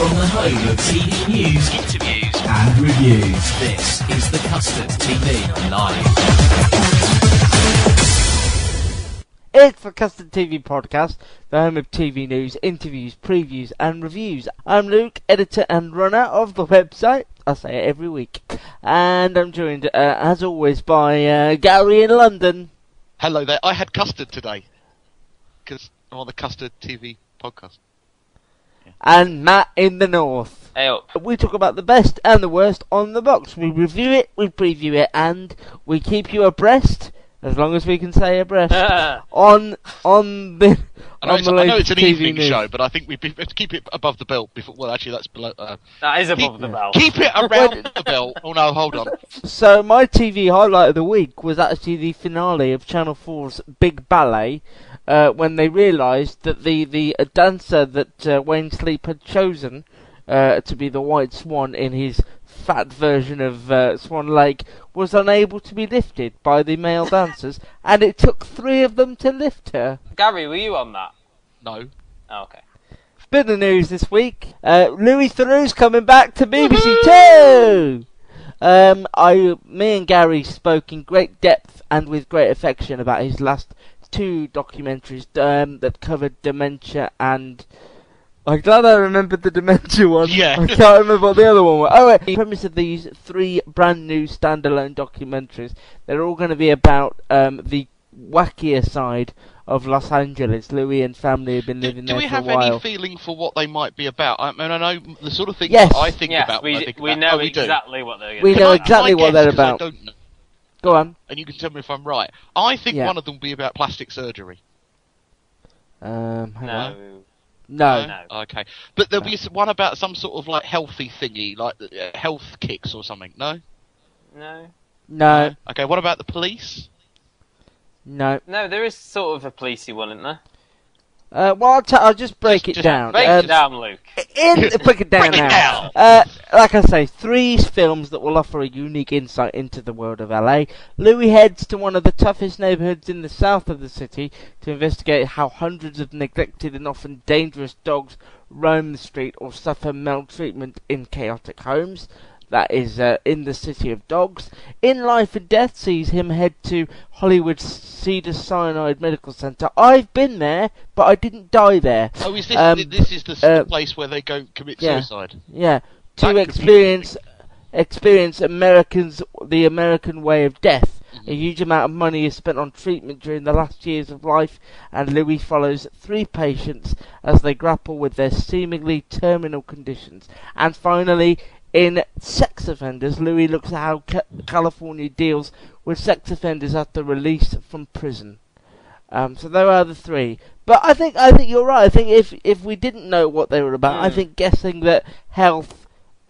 From the home of TV news, interviews, and reviews, this is the Custard TV Live. It's the Custard TV podcast, the home of TV news, interviews, previews, and reviews. I'm Luke, editor and runner of the website. I say it every week. And I'm joined, uh, as always, by uh, Gary in London. Hello there. I had custard today because I'm on the Custard TV podcast. And Matt in the north. Hey. We talk about the best and the worst on the box. We review it, we preview it, and we keep you abreast, as long as we can say abreast, on on the I know, on it's, the I know it's an TV evening news. show, but I think we we have to keep it above the belt. Before, well, actually, that's below. Uh, That is keep, above the belt. keep it around the belt. Oh no, hold on. So my TV highlight of the week was actually the finale of Channel 4's Big Ballet, uh, when they realised that the the uh, dancer that uh, Wayne Sleep had chosen uh, to be the White Swan in his fat version of uh, Swan Lake was unable to be lifted by the male dancers, and it took three of them to lift her. Gary, were you on that? No. Oh, okay. Bit of news this week. Uh, Louis Theroux's coming back to BBC Two. Um, I, me and Gary spoke in great depth and with great affection about his last two documentaries um, that covered dementia and. I'm glad I remembered the dementia one. Yeah. I can't remember what the other one was. Oh, wait. The premise of these three brand new standalone documentaries, they're all going to be about um, the wackier side of Los Angeles. Louis and family have been living do there we for have a while. Do we have any feeling for what they might be about? I mean, I know the sort of things Yes. that I think Yes, about. when I we, think we about. know oh, we do. exactly what they're going We know exactly what they're guess, 'cause I about. Go on. and you can tell me if I'm right. I think Yeah. one of them will be about plastic surgery. Um, hang on. No. No. No. Okay, but there'll be one about some sort of like healthy thingy, like uh, health kicks or something. No. No. No. Okay, what about the police? No. No, there is sort of a policey one, isn't there? Uh, well, I'll, t- I'll just break Just- it just down. Break Um, it down, Luke. In, break it down Break it now. down. Uh, like I say, three films that will offer a unique insight into the world of LA. Louis heads to one of the toughest neighborhoods in the south of the city to investigate how hundreds of neglected and often dangerous dogs roam the street or suffer maltreatment in chaotic homes. That is uh, in the city of dogs. In Life and Death sees him head to Hollywood's Cedars-Sinai Medical Center. I've been there, but I didn't die there. Oh, is this Um, this is the uh, place where they go commit yeah. suicide? Yeah, That to experience experience Americans the American way of death. Mm-hmm. A huge amount of money is spent on treatment during the last years of life, and Louis follows three patients as they grapple with their seemingly terminal conditions. And finally, in Sex Offenders, Louis looks at how ca- California deals with sex offenders after release from prison. Um, so there are the three. But I think I think you're right. I think if if we didn't know what they were about, I Mm. think guessing that health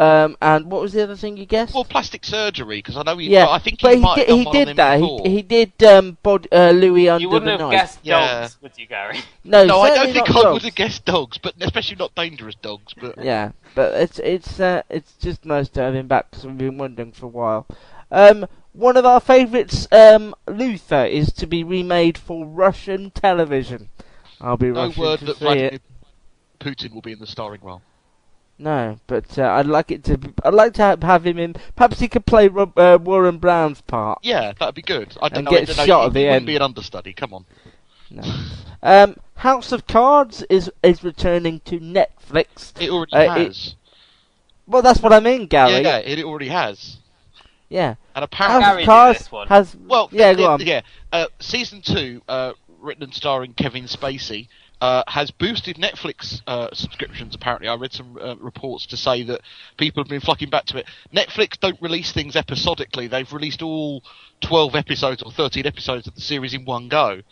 um, and what was the other thing you guessed? Well, plastic surgery, because I know he. yeah, I think but he, he might did, have done he one on did that. before. He, he did um, bod, uh, Louis under You wouldn't have knife. guessed Yeah. dogs, would you, Gary? No, no, I don't think not I dogs. would have guessed dogs, but especially not dangerous dogs. But Yeah, but it's it's uh, it's just nice to have him back because we've been wondering for a while. Um, one of our favourites, um, Luther, is to be remade for Russian television. I'll be no Russian word to that see Vladimir it. Putin will be in the starring role. No, but uh, I'd like it to. Be, I'd like to have, have him in. Perhaps he could play Rob, uh, Warren Brown's part. Yeah, that'd be good. I don't And know. get I don't know, shot he- at the he wouldn't end. be an understudy. Come on. No. Um, House of Cards is is returning to Netflix. It already Uh, it- has. Well, that's what I mean, Gary. yeah, yeah, it already has. Yeah. And apparently, House of Cards this one. has. well, yeah, th- go th- on. Yeah, uh, season two, uh, written and starring Kevin Spacey, uh, has boosted Netflix uh, subscriptions. Apparently, I read some uh, reports to say that people have been flocking back to it. Netflix don't release things episodically; they've released all twelve episodes or thirteen episodes of the series in one go.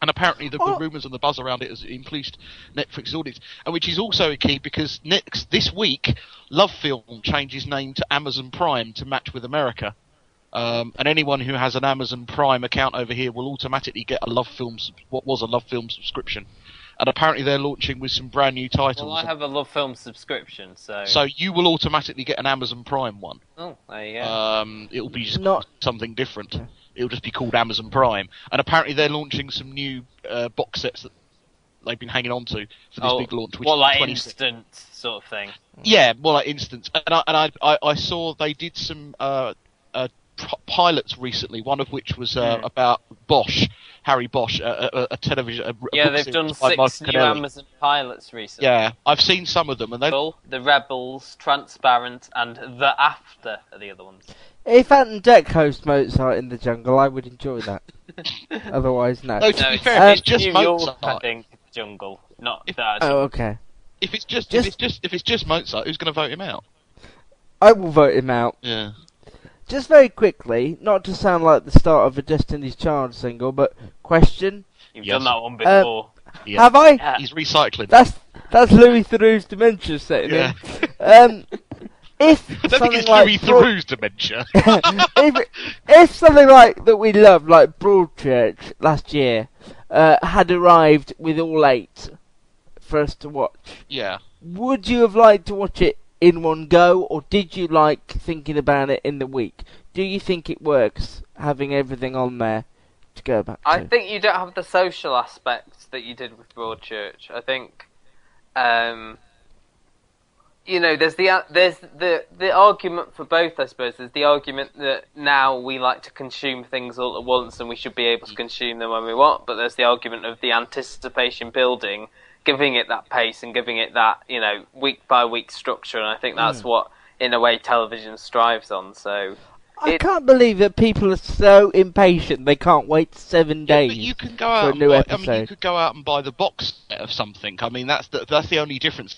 And apparently, the, the rumours and the buzz around it has increased Netflix's audience, and which is also a key because next this week, Love Film changes name to Amazon Prime to match with America. Um, and anyone who has an Amazon Prime account over here will automatically get a Love Film, what was a Love Film subscription. And apparently they're launching with some brand new titles. Well, I have a Love Film subscription, so. So you will automatically get an Amazon Prime one. Oh, there you go. Um, it'll be just Not- something different. It'll just be called Amazon Prime. And apparently they're launching some new uh, box sets that they've been hanging on to for this oh, big launch. Which well, is like 26 instant sort of thing. Yeah, more like instance. And I and I, I, I saw they did some uh, p- pilots recently. One of which was uh, Hmm. about Bosch, Harry Bosch, a, a, a television. A, a Yeah, they've done six Michael new Connelly. Amazon pilots recently. Yeah, I've seen some of them, and they. The Rebels, Transparent, and The After are the other ones. If Ant and Dec host Mozart in the Jungle, I would enjoy that. Otherwise, no. No, to No, be fair, um, it's just New York, Mozart. I think, Jungle, not If- that. Oh, okay. If it's just, Just- if it's just if it's just Mozart, who's going to vote him out? I will vote him out. Yeah. Just very quickly, not to sound like the start of a Destiny's Child single, but question: You've Yes. done that one Uh, before. Yeah. Have I? Yeah. He's recycling. That's that's Louis Theroux's dementia setting Yeah. in. Um, if I don't think something it's like Louis Broad- Theroux's dementia. if if something like that we love, like Broadchurch last year, uh, had arrived with all eight for us to watch, yeah. would you have liked to watch it in one go, or did you like thinking about it in the week? Do you think it works having everything on there to go back to? I think you don't have the social aspects that you did with Broadchurch. I think, um, you know, there's the there's the the argument for both. I suppose there's the argument that now we like to consume things all at once, and we should be able to consume them when we want. But there's the argument of the anticipation building, giving it that pace and giving it that you know week by week structure. And I think that's what, in a way, television strives on. So. I it- can't believe that people are so impatient they can't wait seven days. but you can go for out a and new buy, I mean, you could go out and buy the box set of something. I mean, that's the that's the only difference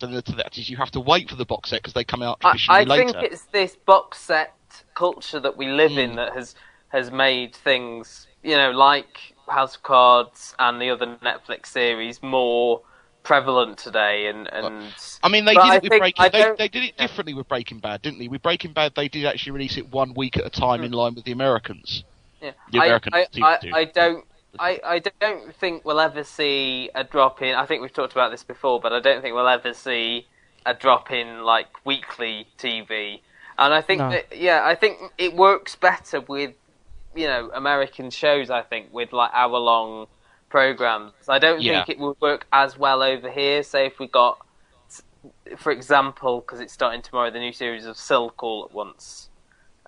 to the- to that is you have to wait for the box set because they come out I, traditionally I later. think it's this box set culture that we live Mm. in that has has made things, you know, like House of Cards and the other Netflix series more prevalent today. And, and I mean, they But did it with Breaking. They, they did it differently with Breaking Bad, didn't they? With Breaking Bad, they did actually release it one week at a time hmm. in line with the Americans. yeah, the I, American I, team I, do. I don't. I, I don't think we'll ever see a drop in. I think we've talked about this before, but I don't think we'll ever see a drop in like weekly TV. And I think No. that yeah, I think it works better with you know American shows. I think with like hour long programs. I don't Yeah. think it would work as well over here. Say if we got, for example, because it's starting tomorrow, the new series of Silk all at once.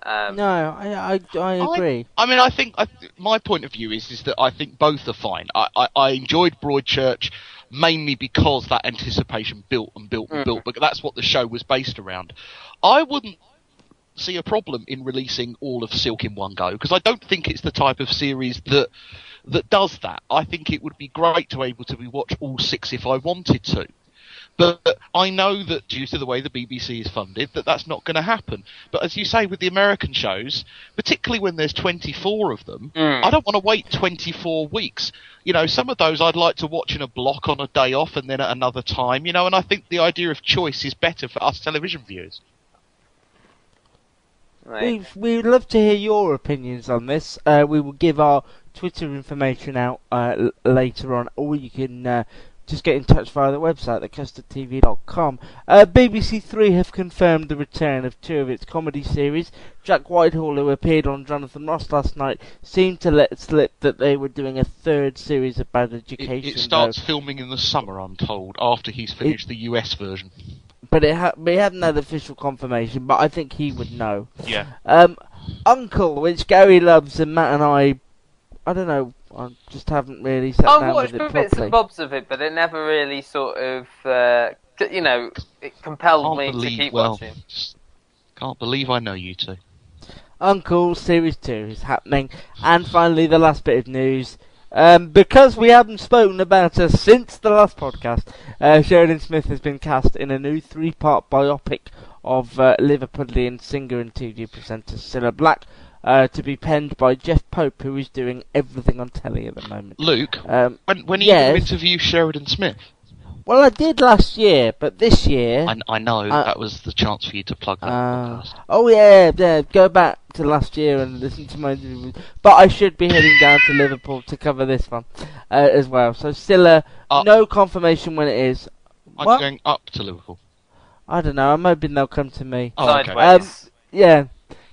Um, No, I, I, I agree. I mean, I think I, my point of view is is that I think both are fine. I, I, I enjoyed Broadchurch mainly because that anticipation built and built and built, but that's what the show was based around. I wouldn't see a problem in releasing all of Silk in one go because I don't think it's the type of series that that does that. I think it would be great to be able to watch all six if I wanted to. But I know that due to the way the BBC is funded, that that's not going to happen. But as you say with the American shows, particularly when there's 24 of them, mm. I don't want to wait 24 weeks. You know, some of those I'd like to watch in a block on a day off and then at another time. You know, and I think the idea of choice is better for us television viewers. Right. We we'd love to hear your opinions on this. Uh, we will give our Twitter information out uh, l- later on, or you can uh, just get in touch via the website, thecustardtv.com. Uh, BBC Three have confirmed the return of two of its comedy series. Jack Whitehall, who appeared on Jonathan Ross last night, seemed to let slip that they were doing a third series about It, education. it starts though. filming in the summer, I'm told, after he's finished the US version. But it ha- we haven't had official confirmation. But I think he would know. Yeah. Um, Uncle, which Gary loves, and Matt and I, I don't know, I just haven't really sat I down with it properly. I watched bits and bobs of it, but it never really sort of, uh, you know, it compelled Can't me to keep well, watching. can't believe I know you two. Uncle Series 2 is happening. And finally, the last bit of news. Um, because we haven't spoken about her since the last podcast, uh, Sheridan Smith has been cast in a new three part biopic of uh, Liverpudlian singer and TV presenter Cilla Black, uh, to be penned by Jeff Pope, who is doing everything on telly at the moment. Luke, Um, when when are you going to interview Sheridan Smith? Well, I did last year, but this year. I, I know Uh, that was the chance for you to plug that Uh, podcast. oh yeah, yeah. Go back to last year and listen to my interview. with- But I should be heading down to Liverpool to cover this one uh, as well. So still, uh, Uh, no confirmation when it is. I'm what? going up to Liverpool. I don't know. I'm hoping they'll come to me. Oh, okay. Sideways. Yeah,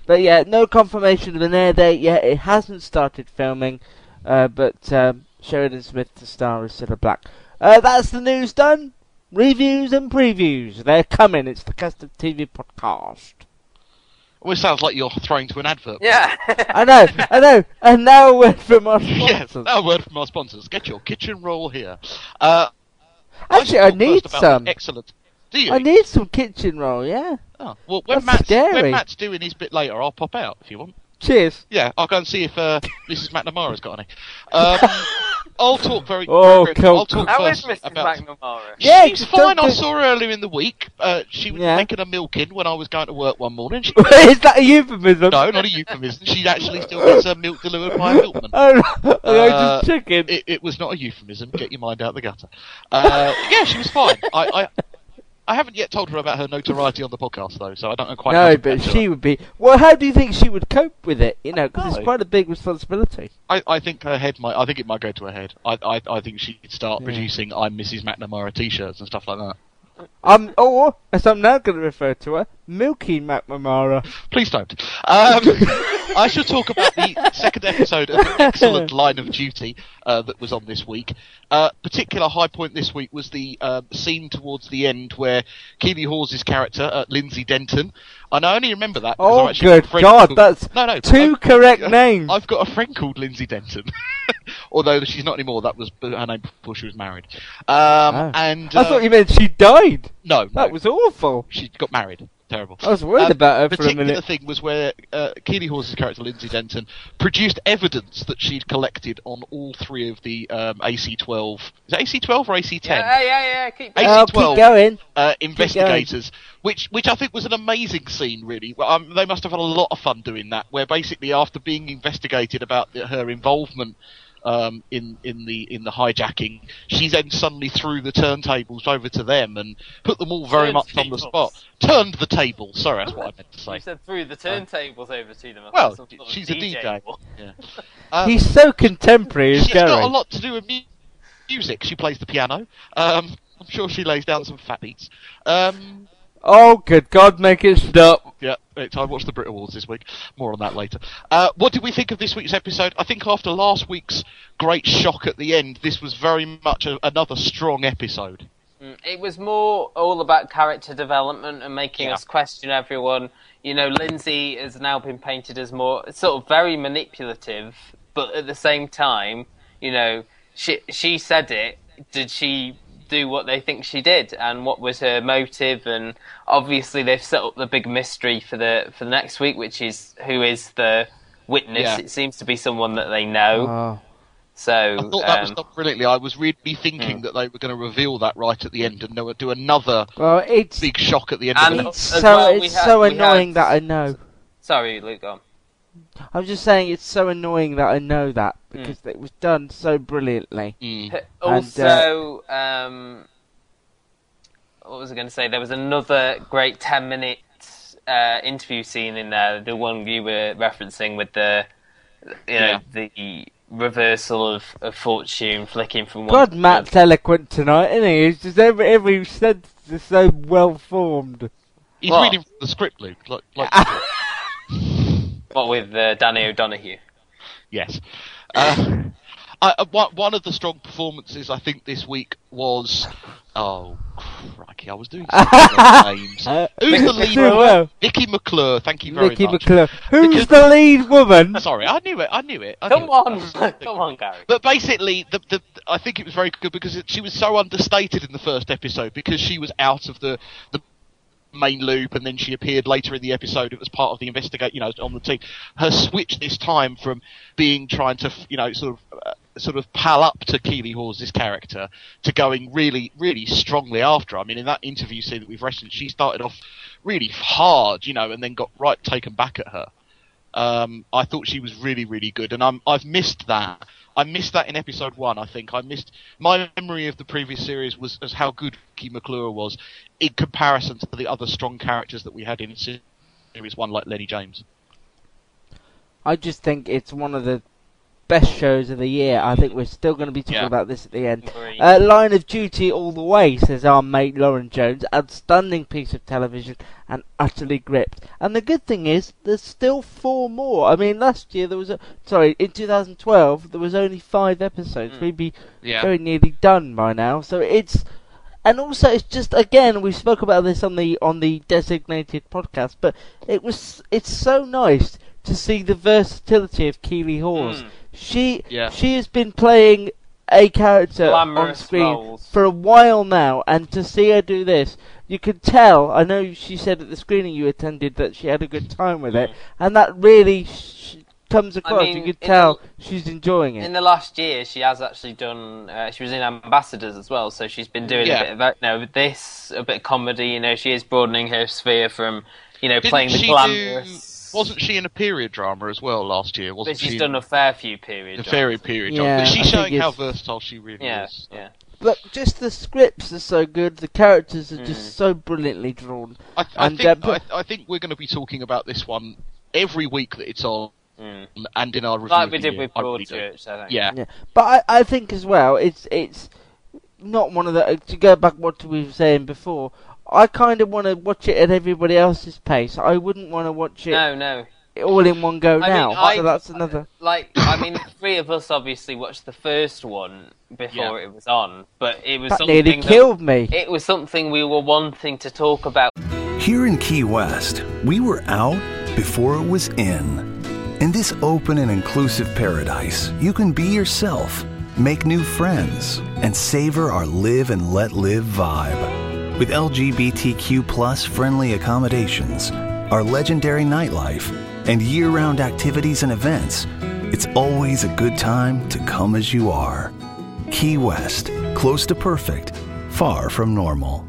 but yeah, no confirmation of an air date yet. It hasn't started filming, uh, but um, Sheridan Smith to star is Cilla Black. Uh, that's the news done. Reviews and previews. They're coming. It's the Custard TV podcast. Well, it sounds like you're throwing to an advert. yeah. I know, I know. And now a word from our yes, sponsors. a word from our sponsors. Get your kitchen roll here. Uh, Actually, should I need some. Excellent. Do you? I need some kitchen roll, yeah. Oh, well, when That's Matt's, scary. when Matt's doing his bit later, I'll pop out if you want. Cheers. Yeah, I'll go and see if uh, Mrs. McNamara's got any. Um, I'll talk very. Oh, very cool. I'll talk How is first Mrs. about. McNamara? Yeah, She's fine. don't I saw her earlier in the week. Uh, she was Yeah. making a milk in when I was going to work one morning. She, Is that a euphemism? no, not a euphemism. She actually still gets her milk delivered by a milkman. Oh, no. I Uh, just chicken. It, it was not a euphemism. Get your mind out the gutter. Uh, yeah, she was fine. I, I, I haven't yet told her about her notoriety on the podcast though, so I don't know quite. how no, but catch her she would be. Well, how do you think she would cope with it? You know, because it's quite a big responsibility. I, I think her head might. I think it might go to her head. I, I, I think she'd start Yeah. producing "I'm Mrs. McNamara" T-shirts and stuff like that. Um, or as I'm now going to refer to her, Milky McNamara. Please don't. Um, I shall talk about the second episode of the excellent Line of Duty uh, that was on this week. Uh, particular high point this week was the uh, scene towards the end where Keeley Hawes' character, uh, Lindsay Denton, and I only remember that. Oh, I've actually got a good God, called- that's no, no, two I've- correct I've- names. I've got a friend called Lindsay Denton, although she's not anymore. That was her name before she was married. Um, Oh. And I uh, thought you meant she died. no, That no, was awful. she got married. Terrible. I was worried Um, about her for a particular minute. thing was where uh, Keeley Hawes' character Lindsay Denton produced evidence that she'd collected on all three of the um, AC-12. Is it AC-12 or AC-10? Yeah, yeah, yeah. Keep AC Oh, keep 12. going. Uh, investigators, which which I think was an amazing scene. Really, um, they must have had a lot of fun doing that. Where basically, after being investigated about the, her involvement um, in in the in the hijacking, she then suddenly threw the turntables over to them and put them all very much on the spot. Turned the table. Sorry, that's what I meant to say. You said through the turntables over to them. Well, sort of she's a DJ. ball. Yeah. Um, He's so contemporary, is she's got a lot to do with mu- music. She plays the piano. Um, I'm sure she lays down some fat beats. Um, Oh, good God, make it stop. yeah, it's, I watched the Brit Awards this week. More on that later. Uh, what did we think of this week's episode? I think after last week's great shock at the end, this was very much a, another strong episode. Mm, It was more all about character development and making Yeah. us question everyone. You know, Lindsay has now been painted as more sort of very manipulative, but at the same time, you know, she she said it. Did she do what they think she did, and what was her motive? And obviously, they've set up the big mystery for the for the next week, which is who is the witness. Yeah. It seems to be someone that they know. Oh. so I thought that was um, done brilliantly. I was really thinking that they were going to reveal that right at the end and they do another Well, it's big shock at the end And- of it's it. so well, it's had- so we had- annoying that I know. sorry, Luke. Go on. I was just saying it's so annoying that I know that Hmm. because it was done so brilliantly. Mm. And, Also, um, what was I going to say? There was another great ten-minute uh, interview scene in there, the one you were referencing with the, you know, the reversal of, of fortune, flicking from one. God, to Matt's eloquent tonight, isn't he? It's just every every sentence is so well formed. He's What? reading from the script, Luke. Like, like What with uh, Danny O'Donoghue? yes. Uh, I, uh, one, one of the strong performances I think this week was. Oh, crikey! I was doing some names. Uh, Who's the lead? doing well. Vicky McClure. Thank you very Nicky much. McClure. Who's Because- the lead woman? Sorry, I knew it. I knew it. I Come knew on, it. come on, Gary. But basically, the, the, I think it was very good because it, she was so understated in the first episode because she was out of the, the main loop and then she appeared later in the episode. It was part of the investigate, you know, on the team. Her switch this time from being trying to, you know, sort of. Uh, Sort of pal up to Keeley Hawes' character to going really, really strongly after. I mean, in that interview scene that we've referenced, she started off really hard, you know, and then got right taken back at her. Um, I thought she was really, really good, and I'm, I've missed that. I missed that in episode one. I think I missed my memory of the previous series was as how good Key McClure was in comparison to the other strong characters that we had in series one, like Lennie James. I just think it's one of the best shows of the year. I think we're still going to be talking Yeah. about this at the end. Uh, Line of Duty all the way, says our mate Lauren Jones. Outstanding piece of television and utterly gripped. And the good thing is, there's still four more. I mean, last year there was a. Sorry, in 2012 there was only five episodes. We'd be Yeah. very nearly done by now. So it's. And also, it's just again we spoke about this on the on the designated podcast, but it was it's so nice to see the versatility of Keeley Hawes. Mm. She Yeah. she has been playing a character on screen roles. for a while now, and to see her do this, you could tell. I know she said at the screening you attended that she had a good time with it, and that really sh- comes across. mean, you could tell the- she's enjoying it. In the last year, she has actually done. Uh, she was in Ambassadors as well, so she's been doing Yeah. a bit of that- you know this, a bit of comedy. You know, she is broadening her sphere from you know Didn't playing the she glamorous. do? Wasn't she in a period drama as well last year? Wasn't But she's she done a fair few periods. a fairy period Yeah, drama? But she's think showing how versatile she really Yeah, is. yeah. But just the scripts are so good, the characters are Mm. just so brilliantly drawn. I, I And, think uh, but- I, I think we're going to be talking about this one every week that it's on, Mm. and in our review. Like we did year. with I really. Broadchurch, I think. Yeah, Yeah, but I, I think as well, it's it's not one of the to go back what we were saying before. I kind of want to watch it at everybody else's pace. I wouldn't want to watch it No, no. all in one go I now. mean, I- so that's another. Uh, like, I mean, three of us obviously watched the first one before it was on, but it was That something nearly that- killed me. It was something we were wanting to talk about. Here in Key West, we were out before it was in. In this open and inclusive paradise, you can be yourself, make new friends, and savor our live and let live vibe. With LGBTQ friendly accommodations, our legendary nightlife, and year round activities and events, it's always a good time to come as you are. Key West, close to perfect, far from normal.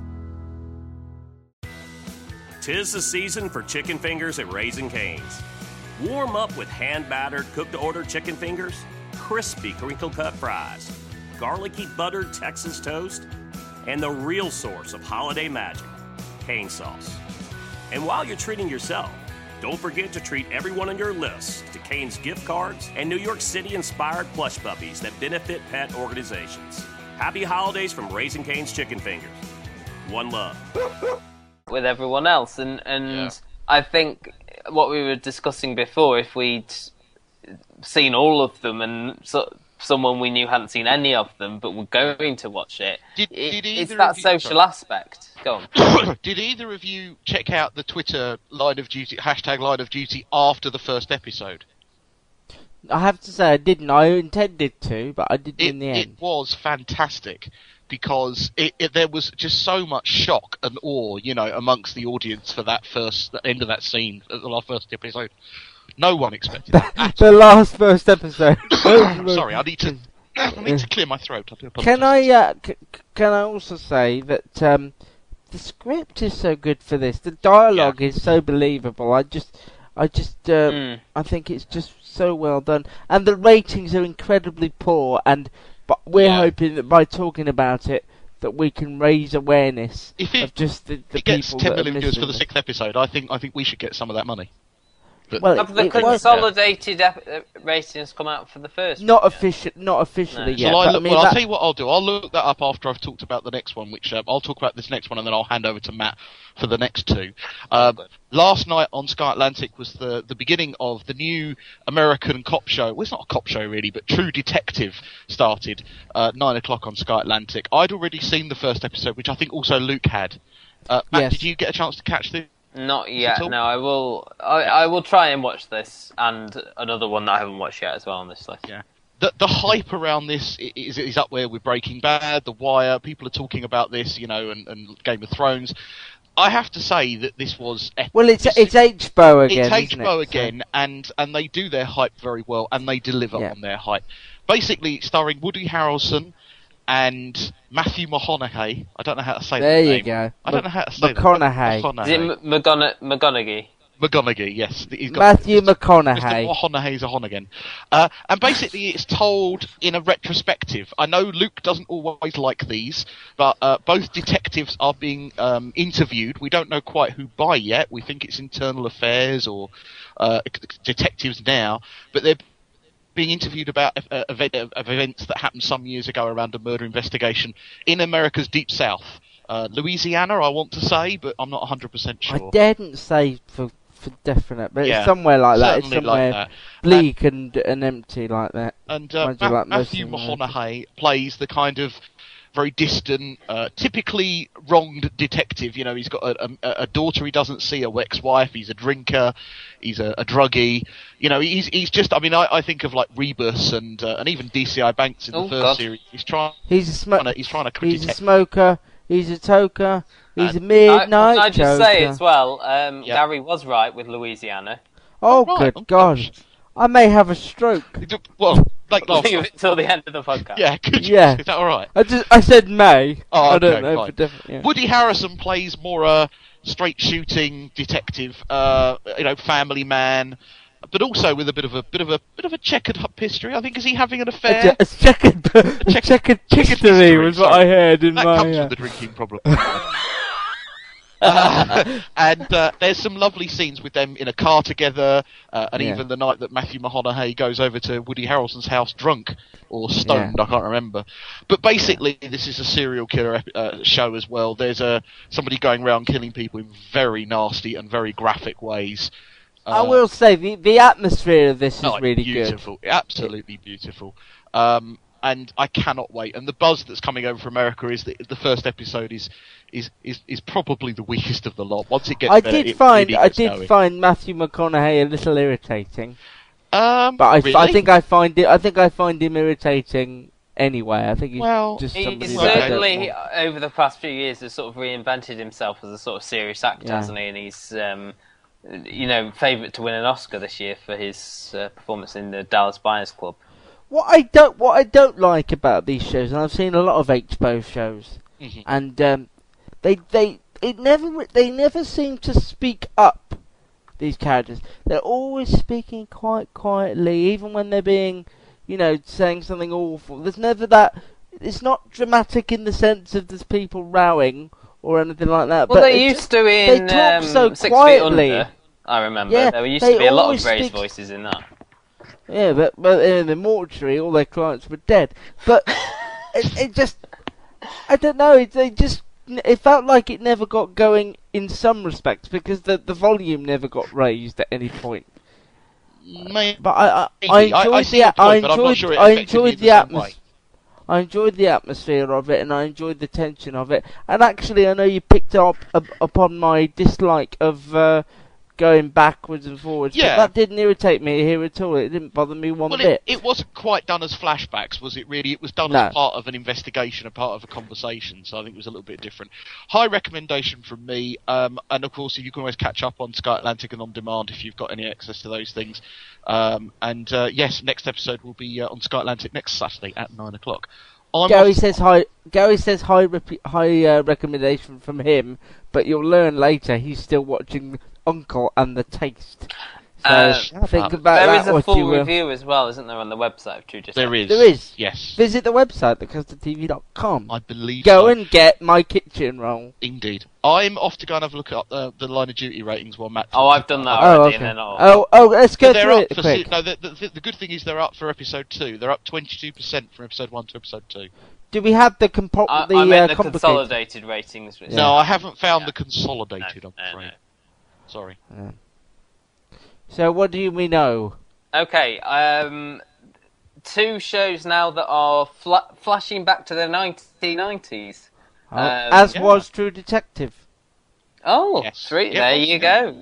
Tis the season for chicken fingers at Raising Cane's. Warm up with hand battered, cooked to order chicken fingers, crispy crinkle cut fries, garlicky buttered Texas toast, and the real source of holiday magic, cane sauce. And while you're treating yourself, don't forget to treat everyone on your list to Cane's gift cards and New York City inspired plush puppies that benefit pet organizations. Happy holidays from Raising Cane's Chicken Fingers. One love. with everyone else and and Yeah. I think what we were discussing before if we'd seen all of them and so, someone we knew hadn't seen any of them but were going to watch it, Did- it- did it's either that of you- social sorry. aspect go on Did either of you check out the Twitter line of duty hashtag line of duty after the first episode? I have to say I didn't. I intended to, but I didn't It, in the end. it was fantastic because it, it, there was just so much shock and awe, you know, amongst the audience for that first the end of that scene, at the last first episode. No one expected that. the last first episode. Sorry, I need to. I need to clear my throat. I do apologise. Can I uh, c- c- can I also say that um, the script is so good for this. The dialogue is so believable. I just I just uh, Mm. I think it's just so well done, and the ratings are incredibly poor. And but we're Yeah. hoping that by talking about it, that we can raise awareness If it- of just the, the If it gets people ten that are million views for the sixth episode, I think I think we should get some of that money. But Well, Have the it was- consolidated ep- uh, ratings come out for the first? Not one official, not officially No. yet. Shall I but look, I mean, well, that- I'll tell you what I'll do. I'll look that up after I've talked about the next one, which um, I'll talk about this next one, and then I'll hand over to Matt for the next two. Um, last night on Sky Atlantic was the the beginning of the new American cop show. Well, it's not a cop show really, but True Detective started uh, nine o'clock on Sky Atlantic. I'd already seen the first episode, which I think also Luke had. Uh, Matt, Yes. did you get a chance to catch this? Not yet. all? No, I will. I, I will try and watch this and another one that I haven't watched yet as well on this list. Yeah. The, the hype around this is, is up there with Breaking Bad, The Wire. People are talking about this, you know, and, and Game of Thrones. I have to say that this was epic. well, it's This- it's HBO again. it's isn't HBO it? So- again, and and they do their hype very well, and they deliver Yeah. on their hype. Basically, starring Woody Harrelson and Matthew McConaughey. I don't know how to say There that There you name. go. I don't know how to say that. McConaughey. Is it M- McGona- McGonaghy? McGonaghy, yes. He's got Matthew Mr. McConaughey. Mr. McConaughey's a hon again. Uh, and basically, it's told in a retrospective. I know Luke doesn't always like these, but uh, both detectives are being um, interviewed. We don't know quite who by yet. We think it's internal affairs or uh, detectives now, but they're being interviewed about uh, event, uh, events that happened some years ago around a murder investigation in America's deep south. Uh, Louisiana, I want to say, but I'm not 100% sure. I daren't say for for definite, but Yeah, it's somewhere like that. It's certainly like somewhere that. bleak and and empty like that. And uh, Ma- like Matthew McConaughey plays the kind of very distant, uh, typically wronged detective. You know, he's got a, a, a daughter he doesn't see, a ex-wife. He's a drinker. He's a, a druggie. You know, he's he's just. I mean, I, I think of like Rebus and uh, and even DCI Banks in Oh, the first God. series. He's trying. He's a smoker. He's trying to He's a detect. smoker. He's a toker. He's a And- midnight I, can I just say as well, um, Yeah. Gary was right with Louisiana. Oh, Right, good oh, God! gosh. I may have a stroke. Well, like last. Leave it till the end of the podcast. Yeah, could you? Yeah. Is that all right? I just I said may. Oh, I don't okay, know fine. for definite. Yeah. Woody Harrison plays more a straight shooting detective, uh, you know, family man, but also with a bit of a bit of a bit of a checkered h- history. I think is he having an A, affair? a checkered, a checkered checkered history history, was what sorry. I heard in that my. comes uh, from the drinking problem. Uh, and uh, there's some lovely scenes with them in a car together, uh, and Yeah. even the night that Matthew McConaughey goes over to Woody Harrelson's house drunk or stoned, I can't remember. But basically, this is a serial killer uh, show as well. There's a somebody going around killing people in very nasty and very graphic ways. I Uh, will say the the atmosphere of this is Oh, really beautiful, absolutely beautiful. Um, and I cannot wait. And the buzz that's coming over from America is that the first episode is is, is, is probably the weakest of the lot. Once it gets I better, did it find really I did going. find Matthew McConaughey a little irritating, Um, but I, really? I think I find it I think I find him irritating anyway. I think he's Well, just He, somebody he's that I don't certainly want. over the past few years has sort of reinvented himself as a sort of serious actor, Yeah. hasn't he? And he's, um, you know, favourite to win an Oscar this year for his uh, performance in the Dallas Buyers Club. What I don't what I don't like about these shows, and I've seen a lot of HBO shows, Mhm. and um, they they it never they never seem to speak up. These characters, they're always speaking quite quietly, even when they're being, you know, saying something awful. There's never that. It's not dramatic in the sense of there's people rowing or anything like that. Well, but they used just- to they talk um, so Six quietly. Feet Under. I remember Yeah, there used to be a lot of raised speak- voices in that. Yeah, but but in the mortuary, all their clients were dead. But it, it just, I don't know. It, they just, it felt like it never got going in some respects because the the volume never got raised at any point. May- But I I, I Maybe. I- I enjoyed the I point, I'm enjoyed sure I enjoyed the the atmosphere. I enjoyed the atmosphere of it, and I enjoyed the tension of it. And actually, I know you picked up up upon my dislike of uh, going backwards and forwards. Yeah. But that didn't irritate me here at all. It didn't bother me one Well, bit. it, it wasn't quite done as flashbacks, was it? Really, it was done No. as part of an investigation, a part of a conversation. So I think it was a little bit different. High recommendation from me, um, and of course, you can always catch up on Sky Atlantic and on demand if you've got any access to those things. Um, and uh, yes, next episode will be uh, on Sky Atlantic next Saturday at nine o'clock. I'm Gary off- says high. Gary says high rep- high uh, recommendation from him, but you'll learn later he's still watching Uncle and the Taste. So Uh, think up. about There that. is a what full you will. review as well, isn't there, on the website of True Detective? There is. There is. Yes. Visit the website, thecustardtv.com. I believe Go so. and get my kitchen roll. Indeed. I'm off to go and have a look at uh, the line of duty ratings while Matt. Oh, I've done that Oh, already, okay. and then I'll... Oh, oh, let's go they're through up it for quick. no. The, the, the good thing is they're up for episode two. They're up 22% from episode one to episode two. Do we have the compo- I, the, I meant uh, the consolidated ratings. which- No, I haven't found Yeah. the consolidated. No, I'm no, afraid. No. Sorry. So what do we know? Okay, um, two shows now that are fla- flashing back to the 1990s. Oh, Um, as yeah. was True Detective. Oh, Yes. sweet. Yeah, there you yeah. go.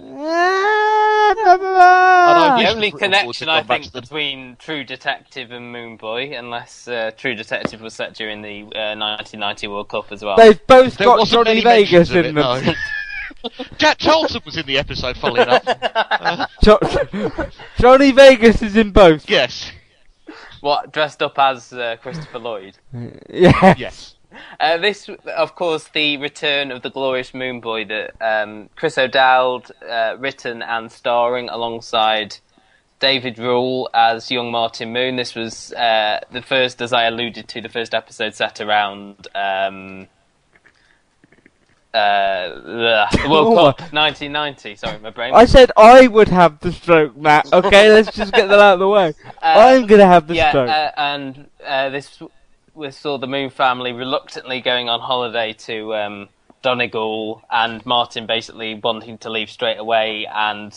The only connection I think the- between True Detective and Moone Boy, unless uh, True Detective was set during the uh, 1990 World Cup as well. They've both There got wasn't Johnny many Vegas mentions of in it, them. no. Jack Charlton was in the episode, funnily enough. Jo- Johnny Vegas is in both. yes. What dressed up as uh, Christopher Lloyd? Yeah. Yes. Uh, this, of course, the return of the glorious Moone Boy that um, Chris O'Dowd uh, written and starring alongside David Rawle as young Martin Moone. This was uh, the first, as I alluded to, the first episode set around um, uh, the World Cup 1990. Sorry, my brain. I said I would have the stroke, Matt. Okay, let's just get that out of the way. I'm gonna have the yeah, stroke. uh, and uh, this we saw the Moone family reluctantly going on holiday to um, Donegal, and Martin basically wanting to leave straight away, and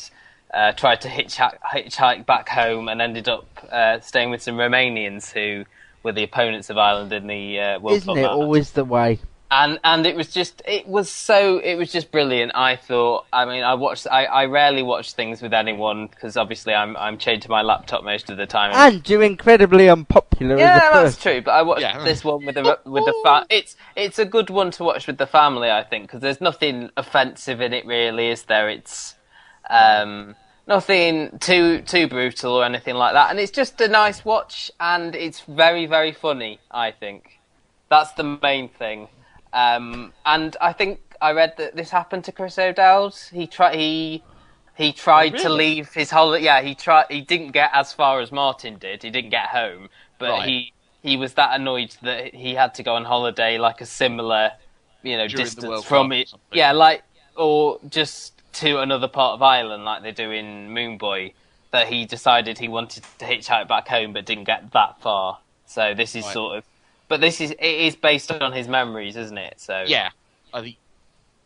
uh, tried to hitchhike, hitchhike back home, and ended up uh, staying with some Romanians who were the opponents of Ireland in the uh, World Isn't Cup it match always the way? And and it was just it was so it was just brilliant. I thought i mean i watched i, I rarely watch things with anyone because obviously i'm i'm chained to my laptop most of the time. And you're incredibly unpopular yeah as a that's person. true but i watched Yeah. this one with the with the fa- it's it's a good one to watch with the family i think because there's nothing offensive in it really is there? It's um nothing too too brutal or anything like that. And it's just a nice watch and it's very very funny i think. That's the main thing um, and I think I read that this happened to Chris O'Dowd. He tried. He he tried to really? leave his holiday. Yeah, he tried. He didn't get as far as Martin did. He didn't get home, but Right. he he was that annoyed that he had to go on holiday like a similar, you know, During distance from it. Yeah, like or just to another part of Ireland, like they do in Moone Boy. That he decided he wanted to hitchhike back home, but didn't get that far. So this is Right. sort of, but this is it is based on his memories, isn't it? So Yeah. I think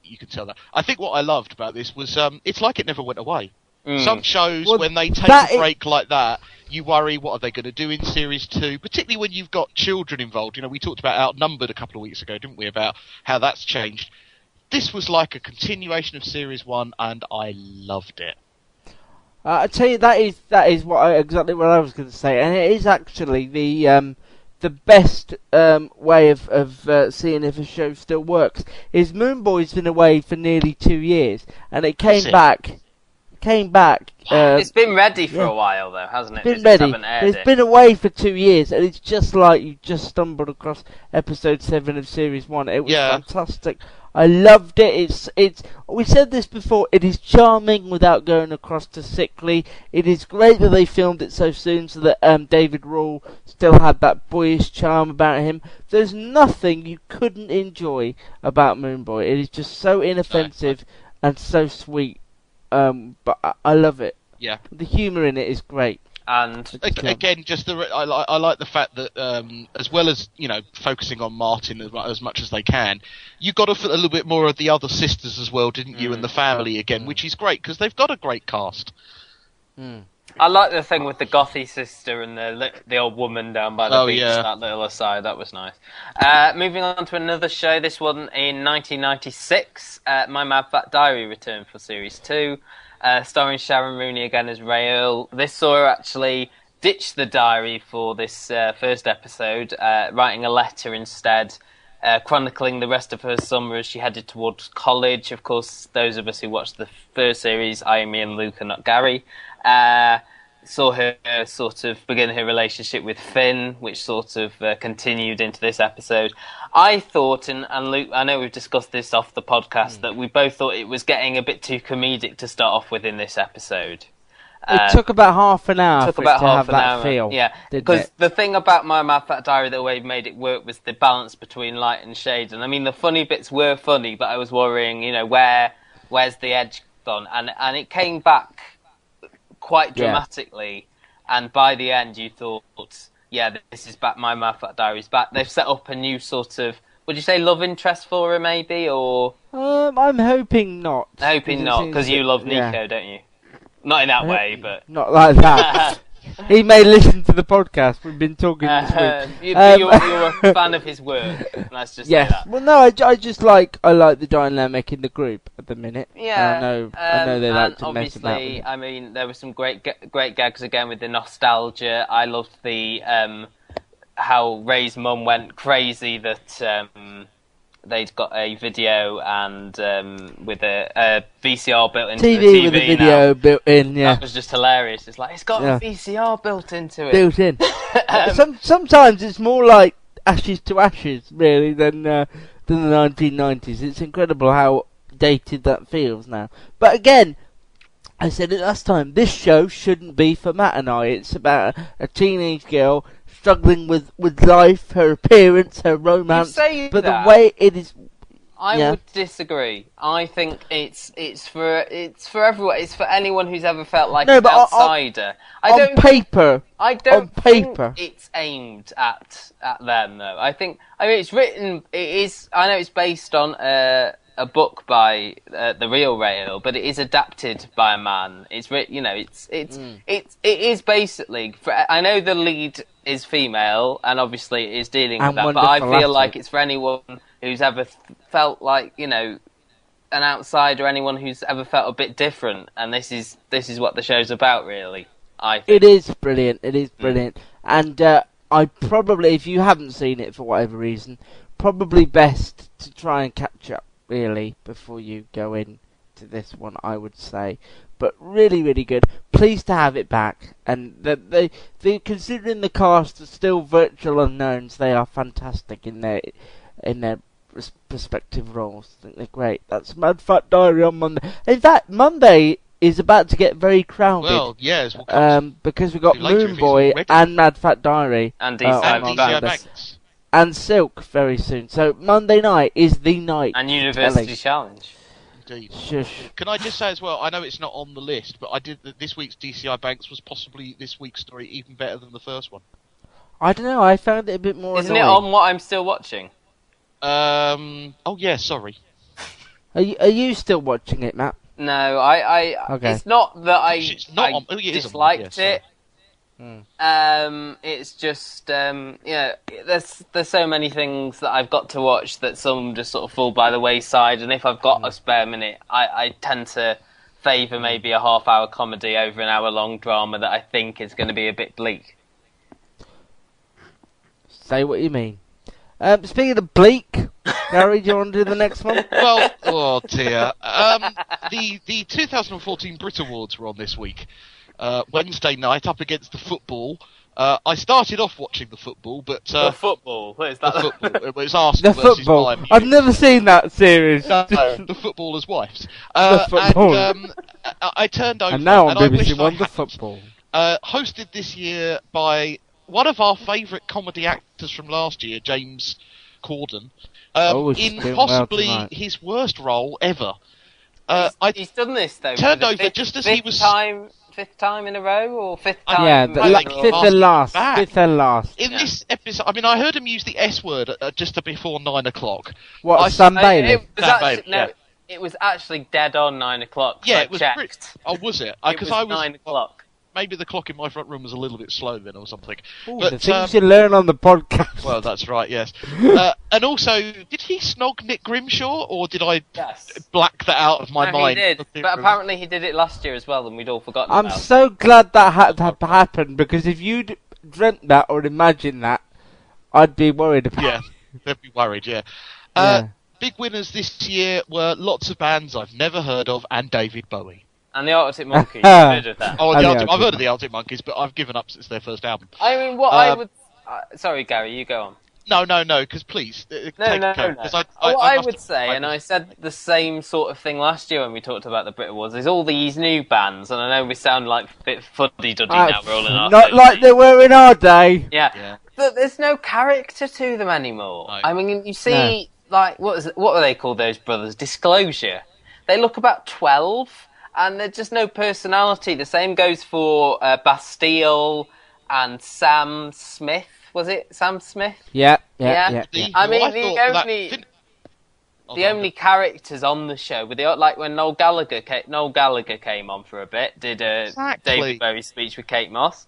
you can tell that. I think what I loved about this was um, it's like it never went away. Mm. Some shows, Well, when they take a a i- break like that, you worry what are they going to do in series two, particularly when you've got children involved. You know, we talked about Outnumbered a couple of weeks ago, didn't we, about how that's changed. This was like a continuation of series one, and I loved it. Uh, I tell you, that is that is what I, exactly what I was going to say, and it is actually the um, the best um, way of of uh, seeing if a show still works. Is Moone Boy's been away for nearly two years, and it came it? back, came back. Uh, it's been ready for yeah. a while though, hasn't it? It's just ready. haven't It's it. been away for two years, and it's just like you just stumbled across episode seven of series one. It was Yeah. fantastic. I loved it. It's it's. We said this before. It is charming without going across to sickly. It is great that they filmed it so soon, so that um, David Rawle still had that boyish charm about him. There's nothing you couldn't enjoy about Moone Boy. It is just so inoffensive and so sweet. Um, but I, I love it. Yeah. The humour in it is great. and Ag- Again, just the I, li- I like the fact that um, as well as you know focusing on Martin as, as much as they can, you got to feel a little bit more of the other sisters as well, didn't you? And the family again, which is great because they've got a great cast. I like the thing with the gothy sister and the the old woman down by the Oh, beach. yeah. That little aside, that was nice. Uh, moving on to another show. This one in 1996. Uh, My Mad Fat Diary returned for series two, uh, starring Sharon Rooney again as Rael. This saw her actually ditch the diary for this uh, first episode, uh, writing a letter instead. Uh, chronicling the rest of her summer as she headed towards college. Of course, those of us who watched the first series, I, me, and Luke, and not Gary, uh, saw her uh, sort of begin her relationship with Finn, which sort of uh, continued into this episode. I thought, and, and Luke, I know we've discussed this off the podcast, that we both thought it was getting a bit too comedic to start off with in this episode. It took about half an hour took about half have an hour. feel. Yeah, because the thing about my Mad Fat Diary that way made it work was the balance between light and shade. And I mean, the funny bits were funny, but I was worrying, you know, where where's the edge gone? And and it came back quite Yeah. dramatically. And by the end, you thought, yeah, this is back. My Mad Fat Diary's back. They've set up a new sort of. Would you say love interest for her, maybe, or Um, I'm hoping not. hoping not? Because you love Nico, yeah. don't you? Not in that way, but Not like that. he may listen to the podcast. We've been talking this Uh, week. you, Um, you're, you're a fan of his work. Let's just say Yes. that. Well, no, I, I just like I like the dynamic in the group at the minute. Yeah, I know I know um, they like and to mess about. obviously. I mean, there were some great, great gags again with the nostalgia. I loved the um, how Rae's mum went crazy that um, they'd got a video and um, with a, a VCR built into TV, the TV with a now. video built in, yeah, That was just hilarious. It's like it's got Yeah. a VCR built into it. built in. Um, Some sometimes it's more like ashes to ashes, really, than uh, than the 1990s. It's incredible how dated that feels now. But again, I said it last time. This show shouldn't be for Matt and I. It's about a, a teenage girl struggling with with life, her appearance, her romance. But that. the way it is, I Yeah. would disagree. I think it's it's for it's for everyone. It's for anyone who's ever felt like No, an but on- on- outsider. I on don't. paper, I don't on paper. think it's aimed at at them though. I think I mean it's written. It is. I know it's based on a a book by uh, the real Rae Earl, but it is adapted by a man. It's writ. You know, it's it's Mm. it's it is basically. For, I know the lead is female, and obviously is dealing And with that. But I feel like it's for anyone who's ever felt like you know an outsider, anyone who's ever felt a bit different, and this is this is what the show's about, really. I think. It is brilliant. It is brilliant. And uh, I probably, if you haven't seen it for whatever reason, probably best to try and catch up really before you go in to this one. I would say, but really, really good. Pleased to have it back. And the, they, they, considering the cast are still virtual unknowns, they are fantastic in their in their res- respective roles. I think they're great. That's Mad Fat Diary on Monday. In fact, Monday is about to get very crowded. Well, yes. We'll Um, because we've got Too late if Moone Boy and Mad Fat Diary And uh, DCI and on Banks. DCI Monday. Banks. and Silk very soon. So Monday night is the night. And University Ellie. Challenge. Indeed. Shush. Can I just say as well? I know it's not on the list, but I did this week's DCI Banks was possibly this week's story even better than the first one. I don't know. I found it a bit more. Isn't it on what I'm still watching? Um. Oh yeah. Sorry. Are you, are you still watching it, Matt? No, I, I Okay. it's not that I, It's not I on- oh, yeah, it is on- disliked yeah, it. Um, it's just um, you know, there's there's so many things that I've got to watch that some just sort of fall by the wayside, and if I've got a spare minute, I, I tend to favour maybe a half hour comedy over an hour long drama that I think is going to be a bit bleak. Say what you mean. Um, speaking of bleak, Gary, do you want to do the next one? Well, oh dear. Um, the the 2014 Brit Awards were on this week. Uh, Wednesday night up against the football. Uh, I started off watching the football, but uh, the football, what is the that? football. It was Arsenal The versus football. Bayern I've never seen that series. No, the footballers' wives. Uh, football. And um, I, I turned over, and now on and I wished BBC I One, the football. uh, hosted this year by one of our favourite comedy actors from last year, James Corden, um, Oh, in doing well possibly his worst role ever. Uh, I He's done this though. turned over fifth, just as he was- time, fifth time in a row, or fifth time. yeah, the I la- think he fifth and last. back. Fifth and last. in this episode, I mean, I heard him use the S word uh, just before nine o'clock. What, I- Sam Uh, Bailey? It was Sam actually, Bailey, no, yeah. it was actually dead on nine o'clock. Yeah, I it was. checked. pretty- Oh, was it? It Because was I was nine o'clock. Maybe the clock in my front room was a little bit slow then, or something. Ooh, but the things um, you learn on the podcast. well, that's right. Yes. uh, and also, did he snog Nick Grimshaw, or did I Yes. black that out of my No, mind? he did, but apparently he did it last year as well, and we'd all forgotten I'm about. so glad that had to happen because if you'd dreamt that or imagined that, I'd be worried about. yeah, they'd be worried. Yeah. Uh, Yeah. Big winners this year were lots of bands I've never heard of, and David Bowie. And the Arctic Monkeys, you heard of that. Oh, And the the Arctic, I've heard of the Arctic Monkeys, but I've given up since their first album. I mean, what I Um, would. Uh, sorry, Gary, you go on. No, no, no. Because please, uh, No, take no, a coat, I, I, what I I, would have- say, and I said the same sort of thing last year when we talked about the Brit Awards, is all these new bands, and I know we sound like a bit fuddy duddy Uh, now, we're all not like they were in our day. Yeah. Yeah. But there's no character to them anymore. No. I mean, you see, like, what is what are they called, those brothers? Disclosure. They look about 12, and there's just no personality. The same goes for uh, Bastille and Sam Smith. Was it Sam Smith? Yeah, yeah, Yeah. yeah. The- yeah. I mean, the thought only- fin- Oh, the no, only characters on the show were the like when Noel Gallagher came, Noel Gallagher came on for a bit, did a Exactly. David Bowie speech with Kate Moss,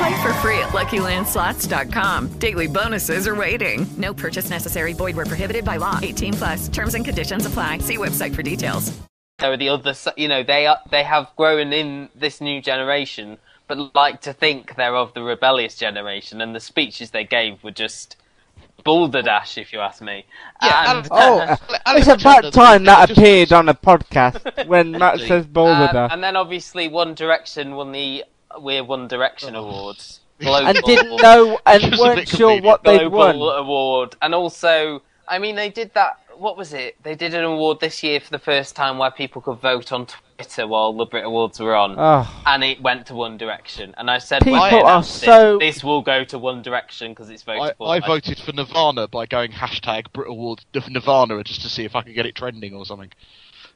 Play for free at LuckyLandSlots.com. Daily bonuses are waiting. No purchase necessary. Void where prohibited by law. 18 plus. Terms and conditions apply. See website for details. There are the other, you know, they are, they have grown in this new generation, but like to think they're of the rebellious generation, and the speeches they gave were just balderdash, if you ask me. Yeah, and, Oh, uh, it's about time that appeared on a podcast when Matt says balderdash. Um, and then obviously One Direction won the We're One Direction Awards. and didn't know and Just weren't sure what they'd Global won. award, and also, I mean, they did that. What was it? They did an award this year for the first time where people could vote on Twitter while the Brit Awards were on, Oh. and it went to One Direction. And I said, People they are announced it, so- this will go to One Direction because it's voted I, for. I by- voted for Nirvana by going hashtag Brit Awards Nirvana just to see if I could get it trending or something.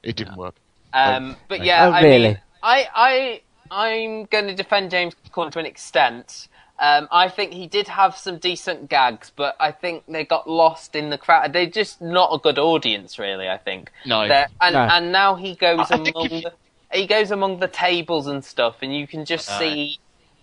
It didn't work. Um, Oh, but yeah, Oh, I really? mean, I, I, I'm going to defend James Corden to an extent. Um, I think he did have some decent gags, but I think they got lost in the crowd. They're just not a good audience, really. I think. No. They're- and No. and now he goes I- I think among the, he goes among the tables and stuff, and you can just Aye. see.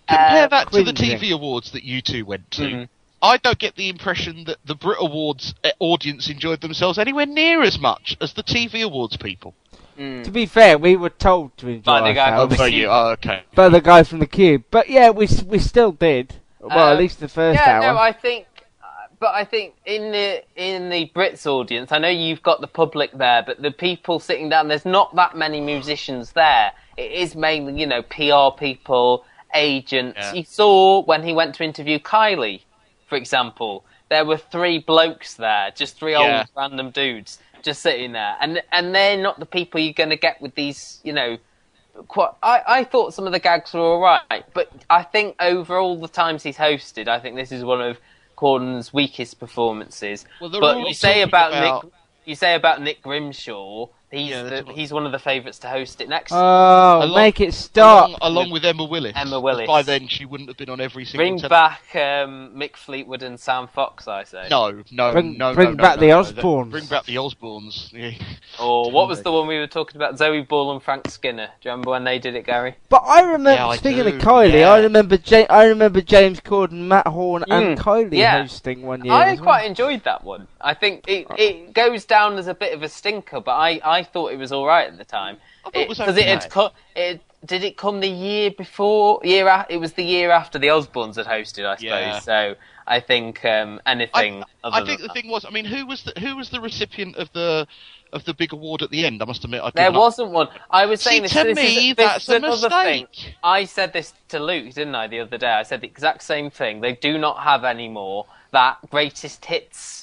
Compare uh, that to the cringing. TV awards that you two went to. Mhm. I don't get the impression that the Brit Awards uh, audience enjoyed themselves anywhere near as much as the TV awards people. Mm. To be fair, we were told to enjoy By the guy from the by Cube. Oh, okay. by the guy from the Cube. But yeah, we we still did. Well, at Um, least the first yeah, hour. no, I think, uh, but I think in the in the Brits audience, I know you've got the public there, but the people sitting down, there's not that many musicians there. It is mainly, you know, PR people, agents. Yeah. You saw when he went to interview Kylie, for example, there were three blokes there, just three Yeah. old random dudes just sitting there, and and they're not the people you're going to get with these, you know. Quite, I, I thought some of the gags were all right, but I think over all the times he's hosted, I think this is one of Corden's weakest performances. Well, but you say about, about- Nick, you say about Nick Grimshaw, he's Yeah, the, what- he's one of the favourites to host it next. oh, Along- make it stop. Along, along with Emma Willis. Emma 'cause Willis. By then, she wouldn't have been on every single. Bring tele- back um, Mick Fleetwood and Sam Fox, I say. No, no, Bring- no, bring no, no, back no, the no, Osbournes. Bring back the Osbournes. Or what was the one we were talking about? Zoe Ball and Frank Skinner. Do you remember when they did it, Gary? But I remember Yeah, I speaking do, of Kylie, yeah. I remember ja- I remember James Corden, Matt Horne, and Mm, Kylie yeah. hosting one year. I as well. quite enjoyed that one. I think it, it goes down as a bit of a stinker, but I, I thought it was all right at the time. I thought it was Because it, had okay. co- it did it come the year before year a- it was the year after the Osbournes had hosted, I suppose. Yeah. So I think um, anything. other I than think the that. thing was, I mean, who was the who was the recipient of the of the big award at the end? I must admit, I There given up. wasn't one. I was See, saying this. to this me, is, this that's is a another thing. mistake. I said this to Luke, didn't I, the other day? I said the exact same thing. They do not have anymore that greatest hits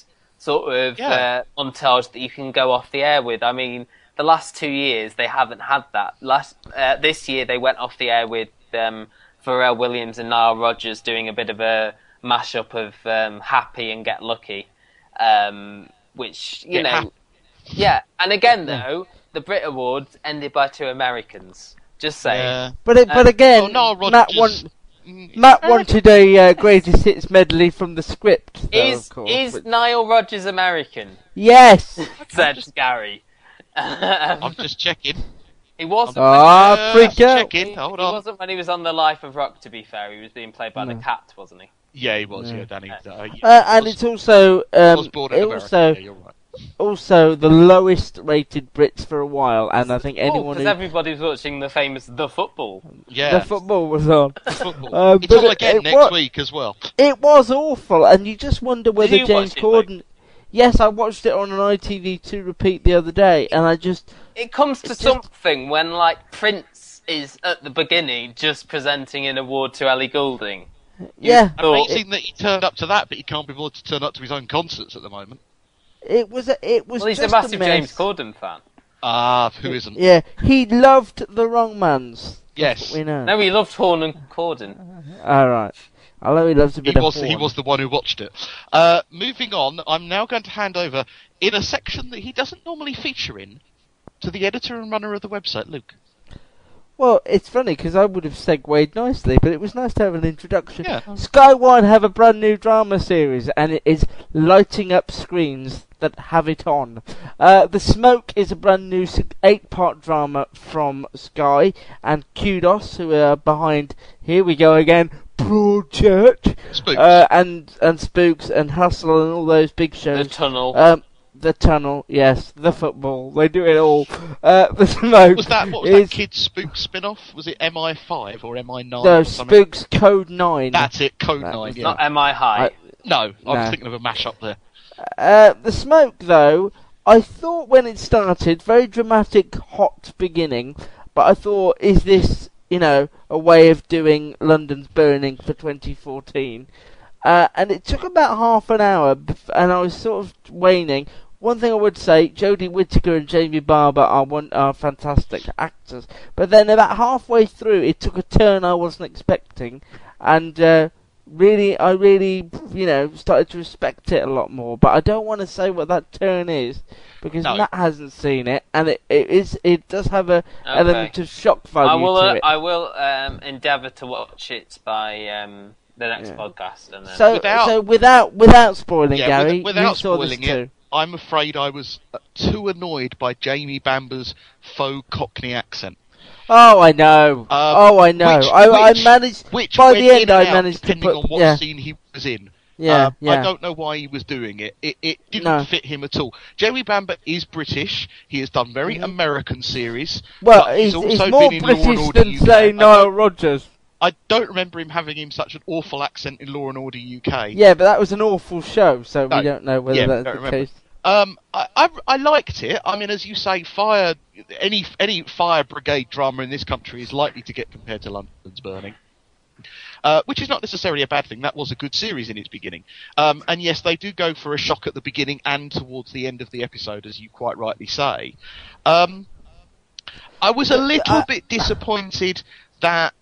sort of Yeah. uh, montage that you can go off the air with. I mean, the last two years they haven't had that. Last uh, this year they went off the air with um, Pharrell Williams and Nile Rodgers doing a bit of a mashup of um, Happy and Get Lucky, um, which you Get know. Happy. Yeah, and again though, the Brit Awards ended by two Americans. Just saying. Yeah. But it, but Um, again, oh, Nile Rodgers- want, Matt wanted a uh, greatest hits medley from the script. Though, Is of course, is which- Nile Rodgers American? yes. Said Gary. I'm just checking. He wasn't. Ah, Uh, freak out. checking. He, Hold he on. wasn't when he was on the Life of Rock. To be fair, he was being played by No. the cat, wasn't he? Yeah, he was. Yeah. Yeah, Danny. Uh, yeah. Uh, and Was- it's also was um, born in it America. also Yeah, you're right. Also the lowest rated Brits for a while, and I think anyone because who everybody was watching the famous The Football. Yeah. the football was on. Football. Uh, it's on it- again it next wa- week as well. It was awful, and you just wonder whether James watch it, Corden. Yes, I watched it on an ITV2 repeat the other day, and I just It comes to It's just- something when like Prince is at the beginning just presenting an award to Ellie Goulding. yeah, thought- Amazing that he turned up to that, but he can't be bothered to turn up to his own concerts at the moment. It was a, it was Well, he's a just massive mess. James Corden fan. Ah, who isn't? Yeah, he loved the Wrong Mans. Yes. We know. No, he loved Horne and Corden. All right. I know he loves a He bit of was he was the one who watched it. Uh, moving on, I'm now going to hand over in a section that he doesn't normally feature in to the editor and runner of the website, Luke. Well, it's funny because I would have segued nicely, but it was nice to have an introduction. Yeah. Sky One have a brand new drama series, and it is lighting up screens that have it on. Uh, the Smoke is a brand new eight-part drama from Sky, and Kudos, who are behind. Here we go again. Broadchurch, Spooks. uh, and and Spooks and Hustle and all those big The shows. Tunnel. Um, the tunnel, yes, the football, they do it all. Uh, the smoke was that what was is that Kid Spook spin-off? Was it MI5 or MI9 no or? Spooks Code Nine. That's it, Code That 9. Yeah. Not MI High? I- no, I was No. thinking of a mash-up there. Uh, the smoke, though, I thought when it started, very dramatic, hot beginning, but I thought, is this, you know, a way of doing London's Burning for 2014? Uh, and it took about half an hour, and I was sort of waning. One thing I would say, Jodie Whittaker and Jamie Bamber are one are fantastic actors, but then about halfway through, it took a turn I wasn't expecting, and uh, really, I really, you know, started to respect it a lot more. But I don't want to say what that turn is because No. Matt hasn't seen it, and it, it is it does have a element of shock value I will. to Uh, it. I will um, endeavour to watch it by um, the next Yeah. podcast, and then so, Without- so without without spoiling, Yeah, Gary, with- without you saw spoiling this it, too. I'm afraid I was uh, too annoyed by Jamie Bamber's faux Cockney accent. Oh, I know. oh, I know. which- I, which- I managed Which by the end. I out, managed to depending put on what yeah, scene he was in. Yeah, Uh, yeah. I don't know why he was doing it. It, it didn't No. fit him at all. Jamie Bamber is British. He has done very American series. Mm-hmm. Well, he's, he's he's also more been in British than say Nile Rodgers. I don't remember him having him such an awful accent in Law and Order UK. Yeah, but that was an awful show, so No. we don't know whether Yeah, that's the remember. case. Um, I, I I liked it. I mean, as you say, fire any any fire brigade drama in this country is likely to get compared to London's Burning. Uh, which is not necessarily a bad thing. That was a good series in its beginning. Um, and yes, they do go for a shock at the beginning and towards the end of the episode, as you quite rightly say. Um, I was a little bit disappointed that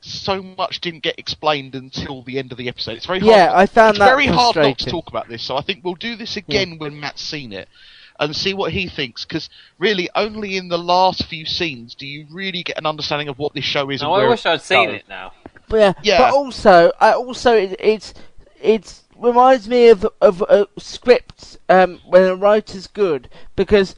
so much didn't get explained until the end of the episode. It's very hard. Yeah, I found it's that very hard not to talk about this. So I think we'll do this again when Matt's seen it and see what he thinks. Because really, only in the last few scenes do you really get an understanding of what this show is. No, and I where wish I'd seen it now. But yeah, Yeah. but also, I also it, it's it's reminds me of of uh, scripts um, when a writer's good because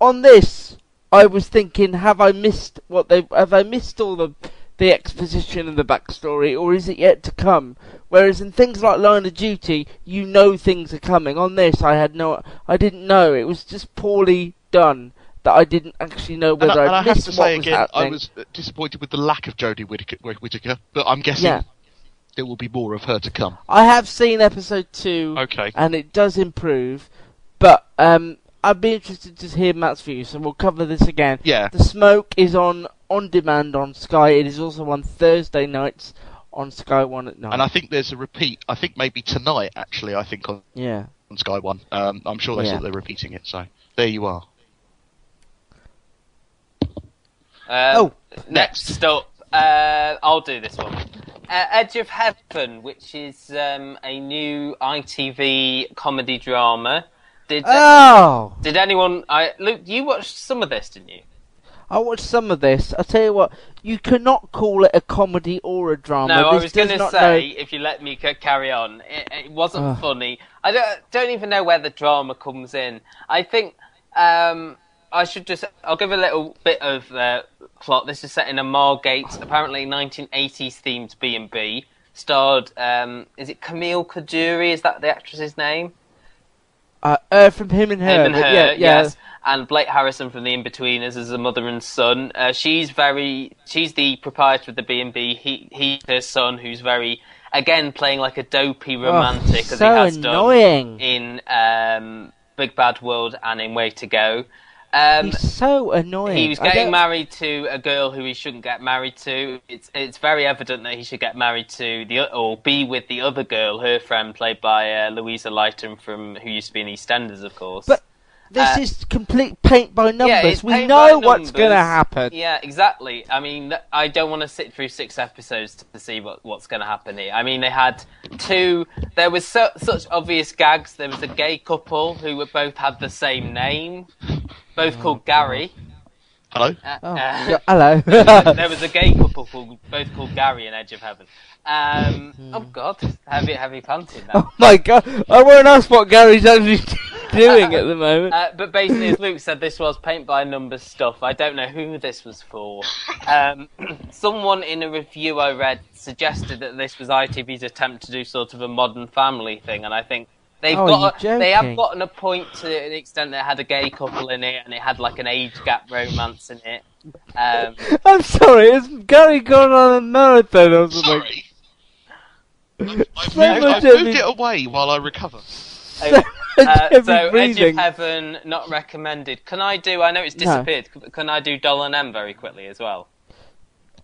on this I was thinking, have I missed what they have I missed all the the exposition and the backstory, or is it yet to come? Whereas in things like Line of Duty, you know things are coming. On this, I had no, I didn't know. It was just poorly done that I didn't actually know And, whether I, and I I'd have to say again, happening. I was disappointed with the lack of Jodie Whittaker, Whittaker but I'm guessing Yeah. there will be more of her to come. I have seen episode two, Okay. and it does improve, but um, I'd be interested to hear Matt's view, so we'll cover this again. Yeah. The Smoke is on on demand on Sky. It is also on Thursday nights on Sky One at night. And I think there's a repeat. I think maybe tonight, actually. I think on yeah. on Sky One. Um, I'm sure they Yeah. said they're repeating it. So there you are. Um, Oh, next up, uh, I'll do this one. Uh, Edge of Heaven, which is um, a new ITV comedy drama Did Oh! Did anyone? I Luke, you watched some of this, didn't you? I watched some of this. I tell you what, you cannot call it a comedy or a drama. No, I was going to say, know- if you let me carry on, it, it wasn't Ugh. funny. I don't, don't even know where the drama comes in. I think um, I should just. I'll give a little bit of uh, plot. This is set in a Margate, apparently 1980s themed B and B. Starred, um, is it Camille Coduri? Is that the actress's name? Uh, uh, from him and her. Him and her, yeah, yeah. yes. And Blake Harrison from The Inbetweeners as a mother and son. Uh, she's very, she's the proprietor of the B and B. He, he's her son, who's very, again, playing like a dopey romantic as Oh, so he has annoying. done in um, Big Bad World and in Way to Go. Um, He's so annoying. he was getting married to a girl who he shouldn't get married to. It's it's very evident that he should get married to the or be with the other girl, her friend, played by uh, Louisa Lytton from who used to be in EastEnders, of course. But this Uh, is complete paint by numbers. Yeah, we know what's going to happen. Yeah, exactly. I mean, I don't want to sit through six episodes to, to see what, what's going to happen here. I mean, they had two. There was so, such obvious gags. There was a gay couple who were both had the same name, both called Gary. Hello. Uh, Oh, uh, yeah, hello. there, was a, there was a gay couple called both called Gary in Edge of Heaven. Um, oh God, heavy heavy panting now. Oh my god! I won't ask what Gary's actually doing at the moment. Uh, but basically, as Luke said, this was paint by numbers stuff. I don't know who this was for. Um, someone in a review I read suggested that this was ITV's attempt to do sort of a modern family thing, and I think they've Oh, got you're they have gotten a point to the extent that it had a gay couple in it, and it had like an age gap romance in it. Um, I'm sorry, has Gary going on a marathon or something? Sorry. I've, So moved, I've moved it away while I recover. Uh, heavy so Edge of Heaven not recommended. Can I do? I know it's disappeared. c- Can I do Doll and Em very quickly as well?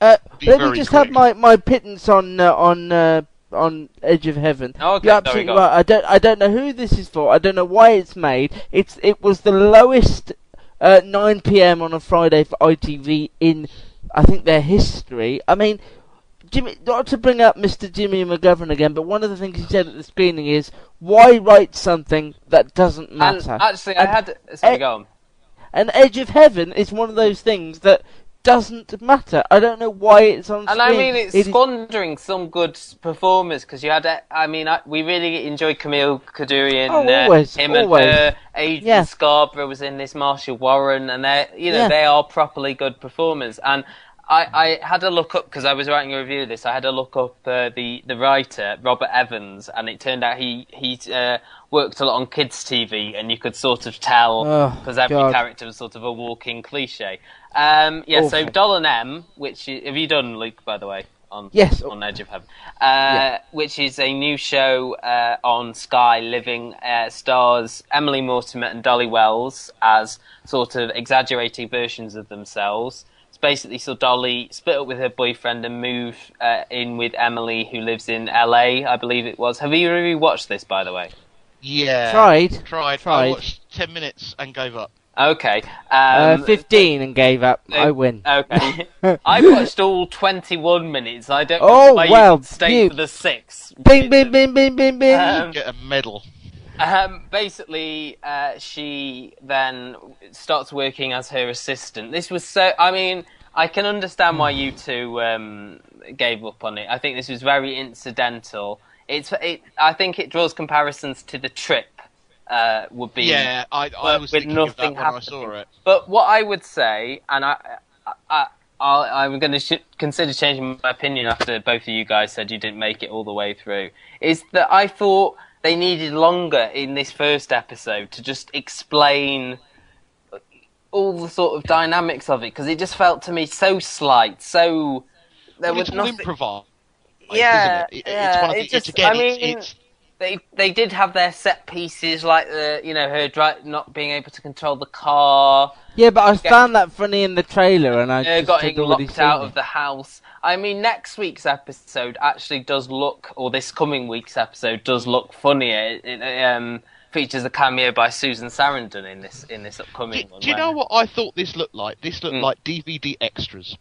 Uh, let me just quick. have my, my pittance on uh, on uh, on Edge of Heaven. Okay, You're absolutely right. I don't I don't know who this is for. I don't know why it's made. It's it was the lowest uh, 9 p.m. on a Friday for ITV in I think their history. I mean. Jimmy, not to bring up Mr. Jimmy McGovern again, but one of the things he said at the screening is, why write something that doesn't And matter? actually, I And- had. Sorry, eh, go on. And Edge of Heaven is one of those things that doesn't matter. I don't know why it's on And screen. I mean, it's It is- squandering some good performers because you had. I mean, I, we really enjoyed Camille Coduri and Oh, uh, always, him always. and her. Adrian Yeah. Scarborough was in this. Marcia Warren, and they, you know, Yeah. they are properly good performers. And I, I had a look up because I was writing a review of this. I had a look up uh, the the writer Robert Evans, and it turned out he he uh, worked a lot on kids TV, and you could sort of tell Oh, because every God. character was sort of a walking cliche. Um, yeah, so Awful. Doll and Em, which i- have you done, Luke? By the way, on Yes. on Edge of Heaven, uh, which is a new show uh, on Sky Living, uh, stars Emily Mortimer and Dolly Wells as sort of exaggerating versions of themselves. It's basically so Dolly split up with her boyfriend and move uh, in with Emily, who lives in LA, I believe it was. Have you really watched this, by the way? Yeah. Tried. Tried. I Tried. watched 10 minutes and gave up. Okay. uh, Um, 15 and gave up. Uh, I win. Okay. I watched all 21 minutes. I don't Oh, know why well, stay you- for the six. Bing, bing, bing, bing, bing, bing. Um, Get a medal. Um, basically, uh, she then starts working as her assistant. This was so. I mean, I can understand why you two um, gave up on it. I think this was very incidental. It's. It, I think it draws comparisons to the trip. Uh, would be Yeah, I, I was with thinking of that nothing when I saw it. But what I would say, and I, I, I I'll, I'm going to sh- consider changing my opinion after both of you guys said you didn't make it all the way through, is that I thought they needed longer in this first episode to just explain all the sort of dynamics of it because it just felt to me so slight, so there Well, was it's all nothing. improvised. Yeah, isn't it? It- yeah, it's one of it the, just- it's again, I mean, it's, it's they they did have their set pieces like the you know her dri- not being able to control the car, Yeah, but I Get- found that funny in the trailer, and I uh, just got locked out it. of the house. I mean, next week's episode actually does look, or this coming week's episode does look funnier. It, it um, features a cameo by Susan Sarandon in this in this upcoming Do, one. do you know what I thought this looked like? This looked Mm. like DVD extras.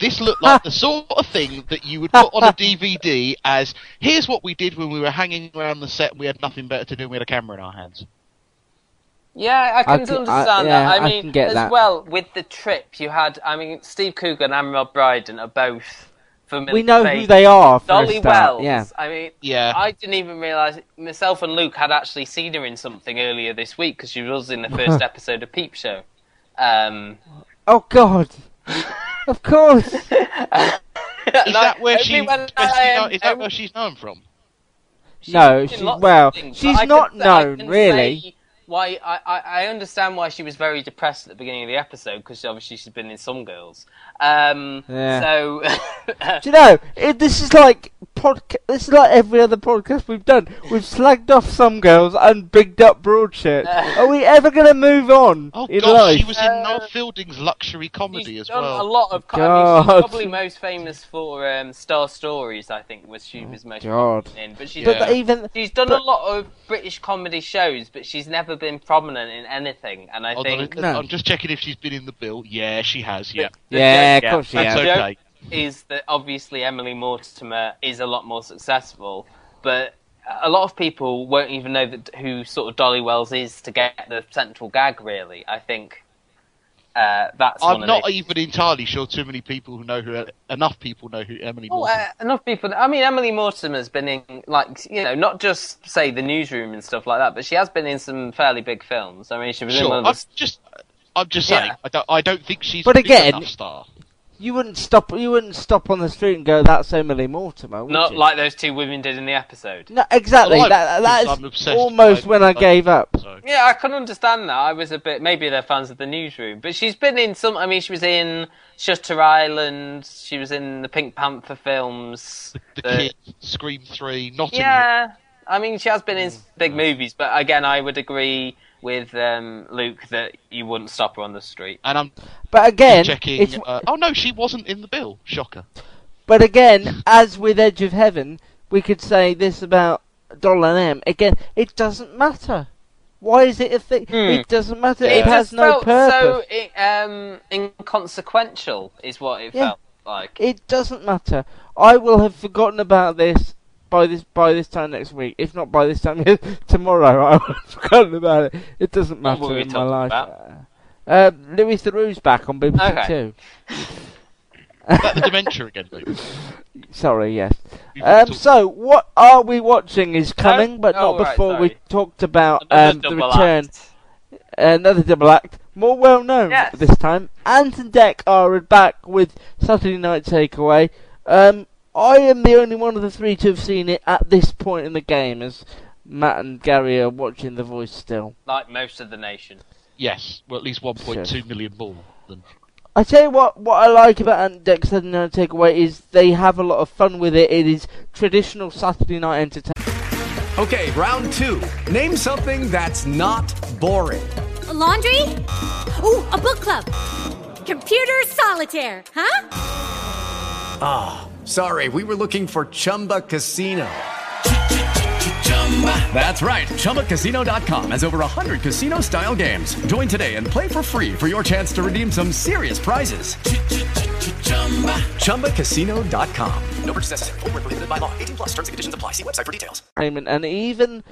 This looked like the sort of thing that you would put on a DVD as here's what we did when we were hanging around the set and we had nothing better to do and we had a camera in our hands. Yeah, I can can- I- understand yeah, that. I I mean, get as that. well with the trip, you had. I mean, Steve Coogan and Rob Brydon are both familiar. We know who they are for a Dolly start, Wells. yeah. I mean, Yeah. I didn't even realise myself and Luke had actually seen her in something earlier this week because she was in the first episode of Peep Show. Um, Oh God! Of course. Is that where she? everyone- best known- is that where she's known from? no, she's lots of well. things, she's I can not say- I known can really. say Why I, I, I understand why she was very depressed at the beginning of the episode because obviously she's been in some girls. Um, Yeah. So Do you know? It, this is like podca- This is like every other podcast we've done. We've slagged off some girls and bigged up Broadchurch. Are we ever going to move on Oh in gosh, life? she was in Noel Fielding's luxury comedy as done well. a lot of. co- I mean, she's probably most famous for um, Star Stories. I think was she was most God. in. But she's But done, even she's done but- a lot of British comedy shows, but she's never been prominent in anything. And I Hold on, think No. I'm just checking if she's been in the bill. Yeah, she has. Yeah, the Yeah, joke- of course she the has. joke That's okay. Is that obviously Emily Mortimer is a lot more successful, but a lot of people won't even know that who sort of Dolly Wells is to get the central gag. Really, I think uh, that's I'm of not the- even entirely sure too many people who know who enough people know who Emily Well, Mortimer. uh, enough people. I mean, Emily Mortimer's been in, like, you know, not just say the newsroom and stuff like that, but she has been in some fairly big films. I mean, she was in Sure, one I'm of the. just, I'm just Yeah. saying. I don't, I don't think she's But a big again- enough star. You wouldn't stop. You wouldn't stop on the street and go, "That's Emily Mortimer." Would Not you? like those two women did in the episode. No, exactly. Well, that, that because I'm is obsessed almost when I gave up. So. Yeah, I can understand that. I was a bit. Maybe they're fans of the newsroom, but she's been in some. I mean, she was in Shutter Island. She was in the Pink Panther films. The the- Kid, Scream Three, Notting Hill. Yeah, I mean, she has been in mm. big movies, but again, I would agree with um, Luke that you wouldn't stop her on the street. And I'm But again, checking. it's, Uh, oh no, she wasn't in the bill. Shocker. but again, as with Edge of Heaven, we could say this about Doll and Em. Again, it doesn't matter. Why is it a thing? It doesn't matter. It, has just no felt purpose. so i- um, inconsequential, is what it Yeah. felt like. It doesn't matter. I will have forgotten about this by this by this time next week. If not by this time tomorrow, I will have forgotten about it. It doesn't What matter were we in my talking life. about? Uh, Louis Theroux's back on BBC Okay. Two. Is that the dementia again, Luke? Sorry, yes. Um, so, what are we watching is coming, but oh, not right, before we talked about um, the return. act. Another double act, more well known Yes. this time. Ant and Dec are back with Saturday Night Takeaway. Um, I am the only one of the three to have seen it at this point in the game, as Matt and Gary are watching The Voice still. Like most of the nation. Yes, well, at least 1.2 million more than. I tell you what, what I like about Ant and Dec Saturday Night Takeaway is they have a lot of fun with it. It is traditional Saturday night entertainment. Okay, round two. Name something that's not boring. A laundry? Ooh, a book club. Computer solitaire, huh? Ah, sorry, we were looking for Chumba Casino. That's right, ChumbaCasino.com has over 100 casino style games. Join today and play for free for your chance to redeem some serious prizes. ChumbaCasino.com. No purchase necessary, Void where prohibited by law, 18 plus terms and conditions apply. See website for details. entertainment, and even,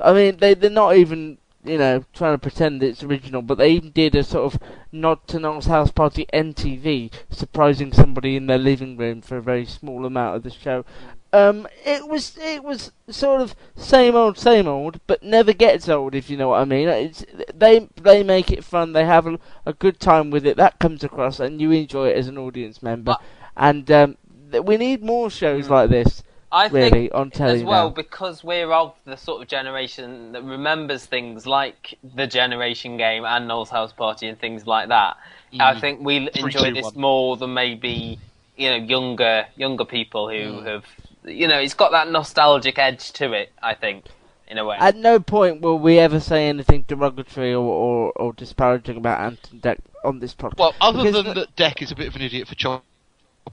I mean, they they're not even you know trying to pretend it's original, but they even did a sort of nod to Noel's House Party NTV, surprising somebody in their living room for a very small amount of the show. Um, it was it was sort of same old same old, but never gets old if you know what I mean. It's they they make it fun, they have a, a good time with it. That comes across, and you enjoy it as an audience member. and um, th- we need more shows like this. I really think on telly as well now. because we're of the sort of generation that remembers things like the Generation Game and Noel's House Party and things like that. I Mm. think we Three, enjoy two, this one. more than maybe you know younger younger people who Mm. have you know it's got that nostalgic edge to it. I think in a way. At no point will we ever say anything derogatory or, or, or disparaging about Ant and Dec on this podcast. Well, other Because than that, Dec is a bit of an idiot for chopping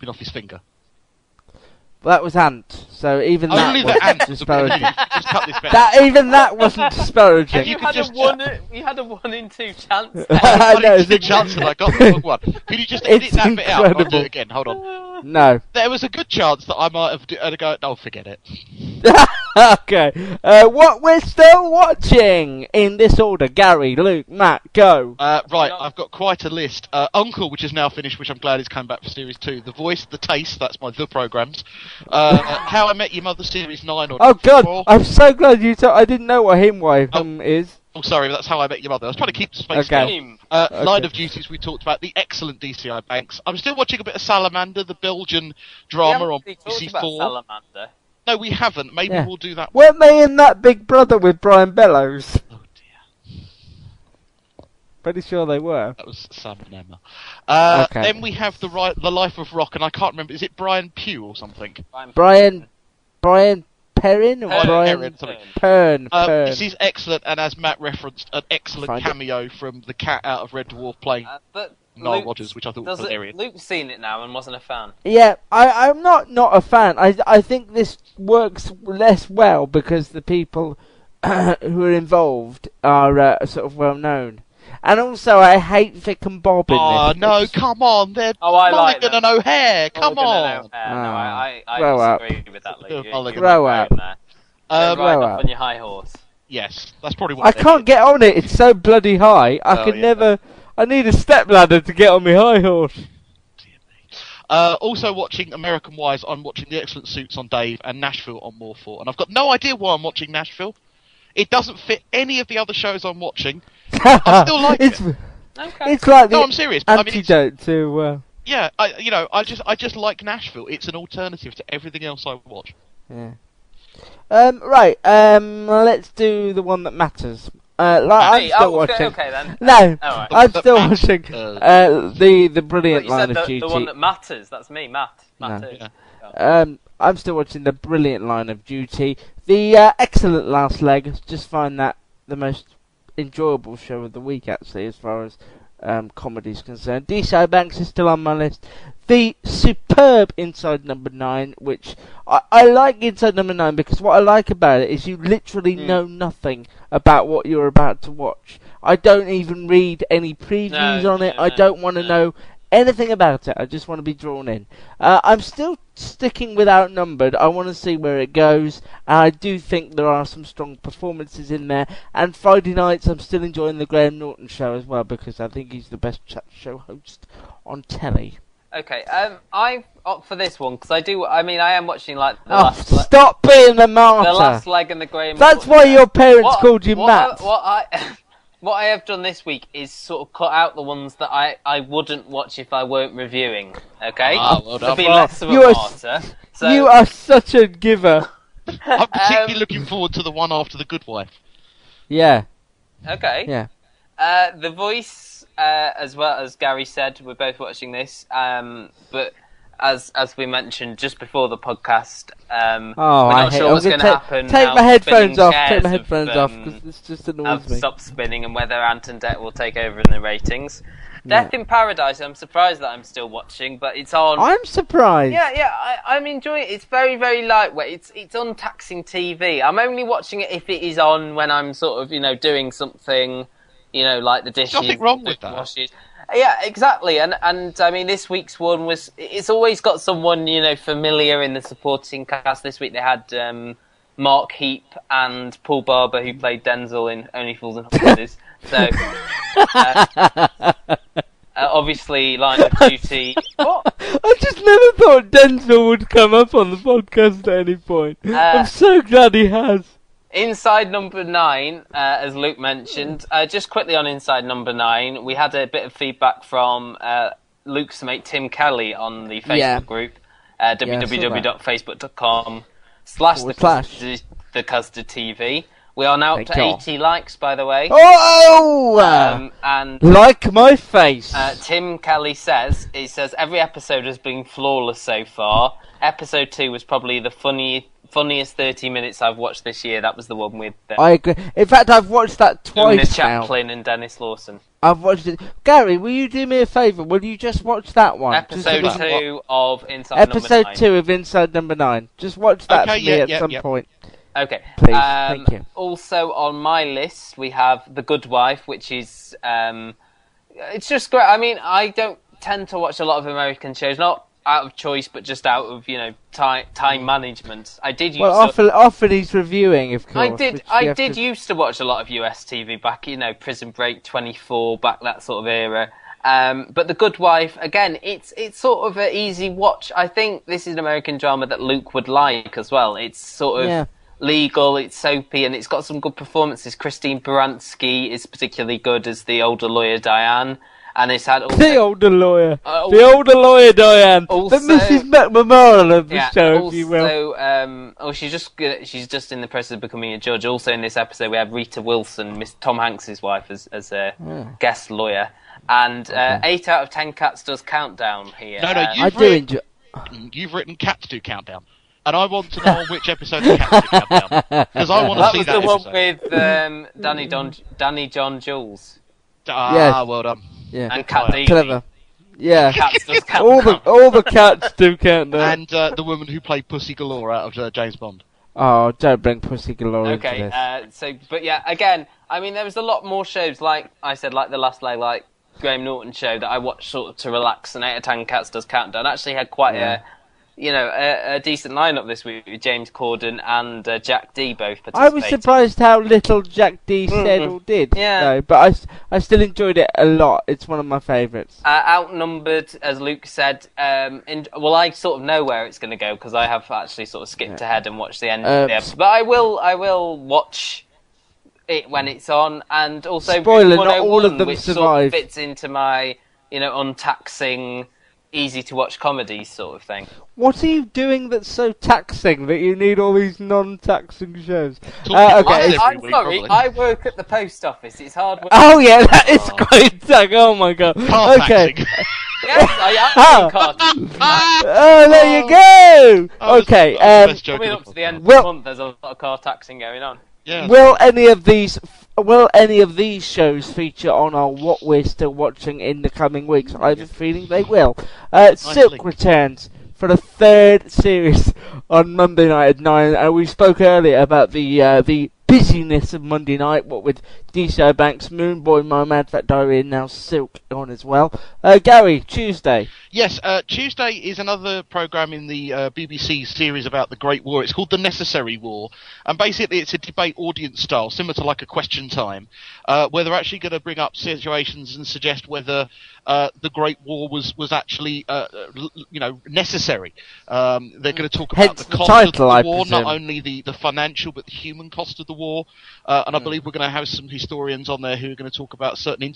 off his finger. Well, that was Ant. So even that the wasn't ant was a bit disparaging. Just cut this bit. that even that wasn't disparaging. You had a one. You had a one in two chance. I know, It's a chance that I got the wrong one. Could you just edit It's that bit out? I'll do it again. Hold on. No. There was a good chance that I might have d- uh, go. No, forget it. okay. Uh, what we're still watching in this order: Gary, Luke, Matt, go. Uh, right, I've got quite a list. Uh, Uncle, which is now finished, which I'm glad is coming back for series two. The Voice, The Taste, that's my the programs. Uh, How I Met Your Mother series nine or Oh God! four. I'm so glad you. T- I didn't know what him way hum is. Oh, sorry, that's How I Met Your Mother. I was trying to keep the space Okay. going. Uh, Okay. Line of Duties, we talked about. The excellent DCI Banks. I'm still watching a bit of Salamander, the Belgian drama on We BBC Four. Salamander. No, we haven't. Maybe Yeah. we'll do that. Weren't they in that Big Brother with Brian Bellows? Dear. Pretty sure they were. That was Sam and Emma. Uh, Okay. Then we have the right, the Life of Rock, and I can't remember. Is it Brian Pugh or something? Brian, Brian Perrin or Perrin, Brian Perrin, something. Pern? Um, Pern. this is excellent, and as Matt referenced, an excellent Find it. cameo from the cat out of Red Dwarf playing Uh, but Noel Luke's- Rogers, which I thought was does it- hilarious. Luke's seen it now and wasn't a fan. Yeah, I, I'm not not a fan. I I think this works less well because the people who are involved are uh, sort of well known, and also I hate Vic and Bob in this. Oh this. no, come on, they're Oh, I like Mulligan and O'Hare. Come Mulligan on. and O'Hare. No, I, I, I Grow up. with that, Luke. You- Mulligan. you're Grow right up. there. Um, Grow up up. on your high horse. yes, that's probably what I can't did. get on it. It's so bloody high. I Oh, could yeah. never. I need a step ladder to get on my high horse. Uh, also watching American Wise, I'm watching The Excellent Suits on Dave and Nashville on More4, and I've got no idea why I'm watching Nashville. It doesn't fit any of the other shows I'm watching. I still like it's, it. Okay. It's like the No, I'm serious. I mean, it's- antidote to. Uh, Yeah, I, you know, I just, I just like Nashville. It's an alternative to everything else I watch. yeah. Um. Right. Um. Let's do the one that matters. Uh. Like, I'm still oh, watching. okay, okay then. No. All right. I'm still the- watching. uh. The the brilliant line said of duty. the one that matters. That's me, Matt. Matt No. is. Yeah. Um, I'm still watching the brilliant line of duty. The uh, excellent last leg. Just find that the most enjoyable show of the week, actually, as far as um, comedy is concerned. DCI Banks is still on my list. The superb Inside Number Nine, which I, I like Inside Number Nine because what I like about it is you literally Hmm. know nothing about what you're about to watch. I don't even read any previews No, on it. no, I don't want to no. know anything about it. I just want to be drawn in. Uh, I'm still sticking with Outnumbered. I want to see where it goes. And I do think there are some strong performances in there. And Friday nights, I'm still enjoying the Graham Norton show as well because I think he's the best chat show host on telly. Okay. Um, I opt for this one because I do. I mean, I am watching like the Oh, last. le- stop being the martyr! the last leg and the Graham. That's Norton why show. your parents What- called you what Matt. I, what I what I have done this week is sort of cut out the ones that I, I wouldn't watch if I weren't reviewing. Okay, Ah, well to done. be less of a you are- martyr. So you are such a giver. I'm particularly Um, looking forward to the one after The Good Wife. Yeah, okay. yeah. Uh, the voice, uh, as well as Gary said, we're both watching this. Um, but as as we mentioned just before the podcast, um, Oh, we're I hate sure what's gonna take- happen. Take now my headphones off. Take my have, headphones off um, because this just annoys have me. stopped spinning and whether Ant and Dec will take over in the ratings. Death in Paradise, I'm surprised that I'm still watching, but it's on. I'm surprised. Yeah, yeah, I, I'm enjoying it. It's very, very lightweight. It's it's on taxing TV. I'm only watching it if it is on when I'm sort of, you know, doing something, you know, like the dishes. Nothing wrong with that. washes. Yeah, exactly. And and I mean, this week's one was. It's always got someone you know familiar in the supporting cast. This week they had um, Mark Heap and Paul Barber, who played Denzel in Only Fools and Horses. so. Uh, uh, obviously, Line of Duty. What? I just never thought Denzel would come up on the podcast at any point. Uh, I'm so glad he has. Inside number nine, uh, as Luke mentioned, uh, just quickly on inside number nine, we had a bit of feedback from uh, Luke's mate Tim Kelly on the Facebook Yeah. group, uh, Yeah, www.facebook.com slash the custard, TV. We are now up to you. 80 likes, by the way. Oh! Um, and like my face. uh, Tim Kelly says, he says every episode has been flawless so far. Episode two was probably the funny, funniest 30 minutes I've watched this year. That was the one with uh, I agree. In fact, I've watched that Oona twice now. Chaplin and Denis Lawson. I've watched it. Gary, will you do me a favour? Will you just watch that one? Episode so we can two of Inside Episode Number Nine. two of Inside Number Nine. Just watch that Okay, for me at yeah, some yeah. point. Okay. Please, Um, thank you. Also on my list we have The Good Wife, which is um, it's just great. I mean, I don't tend to watch a lot of American shows, not out of choice, but just out of you know time time management. I did. Used Well, to, often, often he's reviewing, of course. I did. I did to- used to watch a lot of US TV back, you know, Prison Break, Twenty Four, back that sort of era. Um, but The Good Wife, again, it's it's sort of an easy watch. I think this is an American drama that Luke would like as well. It's sort of Yeah. legal, it's soapy, and it's got some good performances. Christine Baranski is particularly good as the older lawyer Diane, and it's had also, The older lawyer. Uh, the older lawyer, Diane. also- the Mrs. McMahon of the yeah, show, also, if you will. Um, oh, she's just good- she's just in the process of becoming a judge. Also, in this episode, we have Rita Wilson, Miss Tom Hanks's wife, as as a Oh. guest lawyer. And uh, eight out of ten cats does countdown here. No, no, Um, you've written, You've written Cats Do Countdown. And I want to know on which episode of Cats Do Countdown. Because I want to that see was that the one with um, Danny Don Danny John Jules. Ah, Yes. well done. Yeah. And Cat Daly. Clever. Yeah. Cats does count all the all the cats do count down. And uh, the woman who played Pussy Galore out of uh, James Bond. Oh, don't bring Pussy Galore into Okay, this. uh, so but yeah, again, I mean, there was a lot more shows like I said, like the Last Leg, like Graham Norton show that I watched sort of to relax. And Eight of Ten Cats does countdown. Actually, had quite Yeah. a, you know, a, a decent lineup this week with James Corden and uh, Jack Dee both I was surprised how little Jack Dee said Mhm. or did. Yeah. though, but I still enjoyed it a lot. It's one of my favourites. Uh, outnumbered, as Luke said. Um, in, well, I sort of know where it's going to go because I have actually sort of skipped ahead and watched the end Uh, of the episode. But I will, I will watch it when it's on, and also Spoiler, not all of 101, them which survive. Sort of fits into my, you know, untaxing, easy to watch comedy sort of thing. What are you doing that's so taxing that you need all these non-taxing shows? Uh, okay. I'm week, sorry, probably. I work at the post office. It's hard work. Oh yeah, that is quite tax. Oh my god. Car okay. taxing. yes, I am being card. Oh, there you go. That was- Okay. was Um, Coming up to the end of Well- the month, there's a lot of car taxing going on. Yeah. Will any of these will any of these shows feature on our what we're still watching in the coming weeks? I have a feeling they will. Uh, Silk returns for the third series on Monday night at nine. and we spoke earlier about the uh, the busyness of Monday night, what with DCI Banks, Moone Boy, My Mad Fat Diary, and now Silk on as well. Uh, Gary, Tuesday. Yes, uh, Tuesday is another program in the uh, BBC series about the Great War. It's called The Necessary War, and basically it's a debate audience style, similar to like a question time, uh, where they're actually going to bring up situations and suggest whether uh, the Great War was was actually uh, you know necessary. Um, they're going to talk about Hence the the cost title, of the war, not only the, the financial but the human cost of the war, uh, Hmm. and I believe we're going to have some historians on there who are going to talk about certain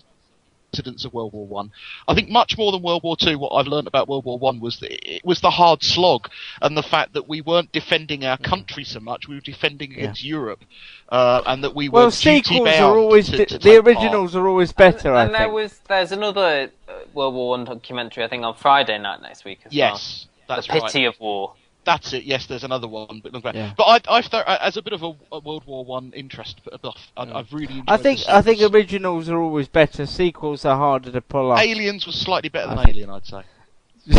incidents of World War One. I. think much more than World War Two, what I've learned about World War One was that it was the hard slog and the fact that we weren't defending our country so much; we were defending against Europe, uh, and that we were Well, sequels are always to, the, to the take part. originals are always better. I and there was there's another uh, World War One documentary I think on Friday night next week as Yes, well. that's the pity right. of war. That's it. Yes, there's another one, but, Yeah. but I, I've th- as a bit of a, a World War One interest, buff, I, I've really enjoyed I think I think originals are always better. Sequels are harder to pull off. Aliens was slightly better than I think- Alien, I'd say.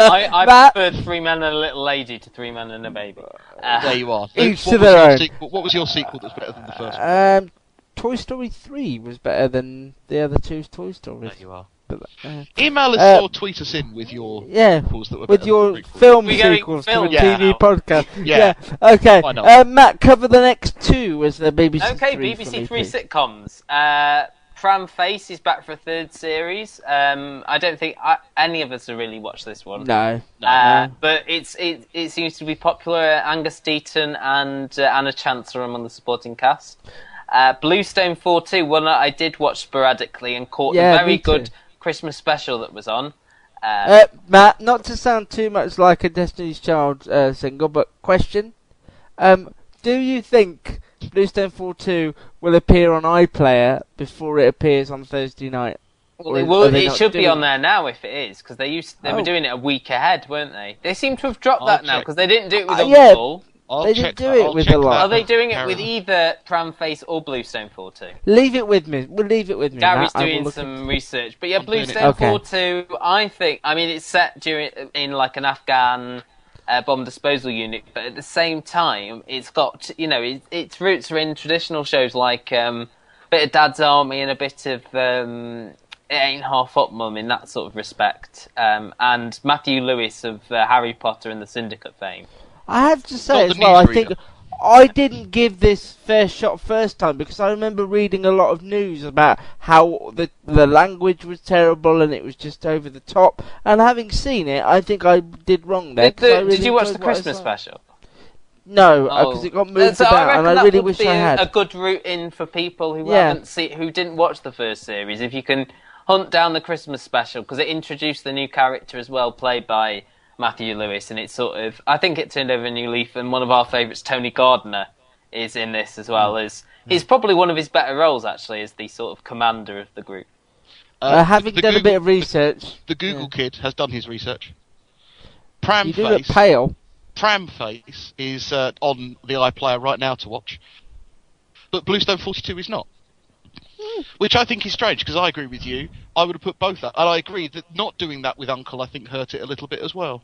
I, I That- preferred Three Men and a Little Lady to Three Men and a Baby. Uh, there you are. Each what to was their your own. Sequel, what was your sequel that's better than the first one? Um, Toy Story three was better than the other two Toy Stories. There you are. But, uh, Email us Uh, or tweet us in with your yeah, sequels that were with your than the prequels. film We sequels film to a now? TV podcast. Yeah. Okay. Why not? Uh, Matt, cover the next two as the BBC okay, three for BBC me, Three please. sitcoms. Uh, Pram Face is back for a third series. Um, I don't think I, any of us have really watched this one. No. Uh, no. but it's it, it seems to be popular. Angus Deayton and uh, Anna Chance are among the supporting cast. Uh, Bluestone 4-2, one that I did watch sporadically and caught Yeah, the very good Christmas special that was on. Uh, Uh, Matt, not to sound too much like a Destiny's Child uh, single, but question: um, Do you think Bluestone 4-2 will appear on iPlayer before it appears on Thursday night? well, Or it, is- will, it should be on there now if it is, because they used they Oh. were doing it a week ahead, weren't they? They seem to have dropped I'll that now because they didn't do it with Uh, yeah. Uncle. I'll they check didn't do that- it I'll with check a lot. that. Are they doing it Carry with on. either Pramface or Bluestone 4-2? Leave it with me. We'll leave it with me. Gary's Matt. Doing look some research, but yeah, I'm doing it. Bluestone Okay. 4-2. I think. I mean, it's set during in like an Afghan uh, bomb disposal unit, but at the same time, it's got you know it, its roots are in traditional shows like um, a bit of Dad's Army and a bit of um, It Ain't Half Hot Mum in that sort of respect, um, and Matthew Lewis of uh, Harry Potter and the Syndicate fame. I have to say as well, I think I didn't give this fair shot first time because I remember reading a lot of news about how the the language was terrible and it was just over the top. And having seen it, I think I did wrong there. Did, 'cause I the, really did you watch the Christmas special? No, oh. because it got moved So I about, reckon and I that really would wish be I a- had. A good route in for people who Yeah. haven't seen, who didn't watch the first series. If you can hunt down the Christmas special, because it introduced the new character as well, played by Matthew Lewis, and it's sort of, I think it turned over a new leaf. And one of our favourites, Tony Gardner, is in this as well Mm. He's probably one of his better roles, actually, as the sort of commander of the group. Uh, having the done a bit of research, The Google kid has done his research. Pram you do look Pramface. pale. Pramface is uh, on the iPlayer right now to watch, but Bluestone 42 is not. Which I think is strange because I agree with you. I would have put both up, and I agree that not doing that with Uncle I think hurt it a little bit as well.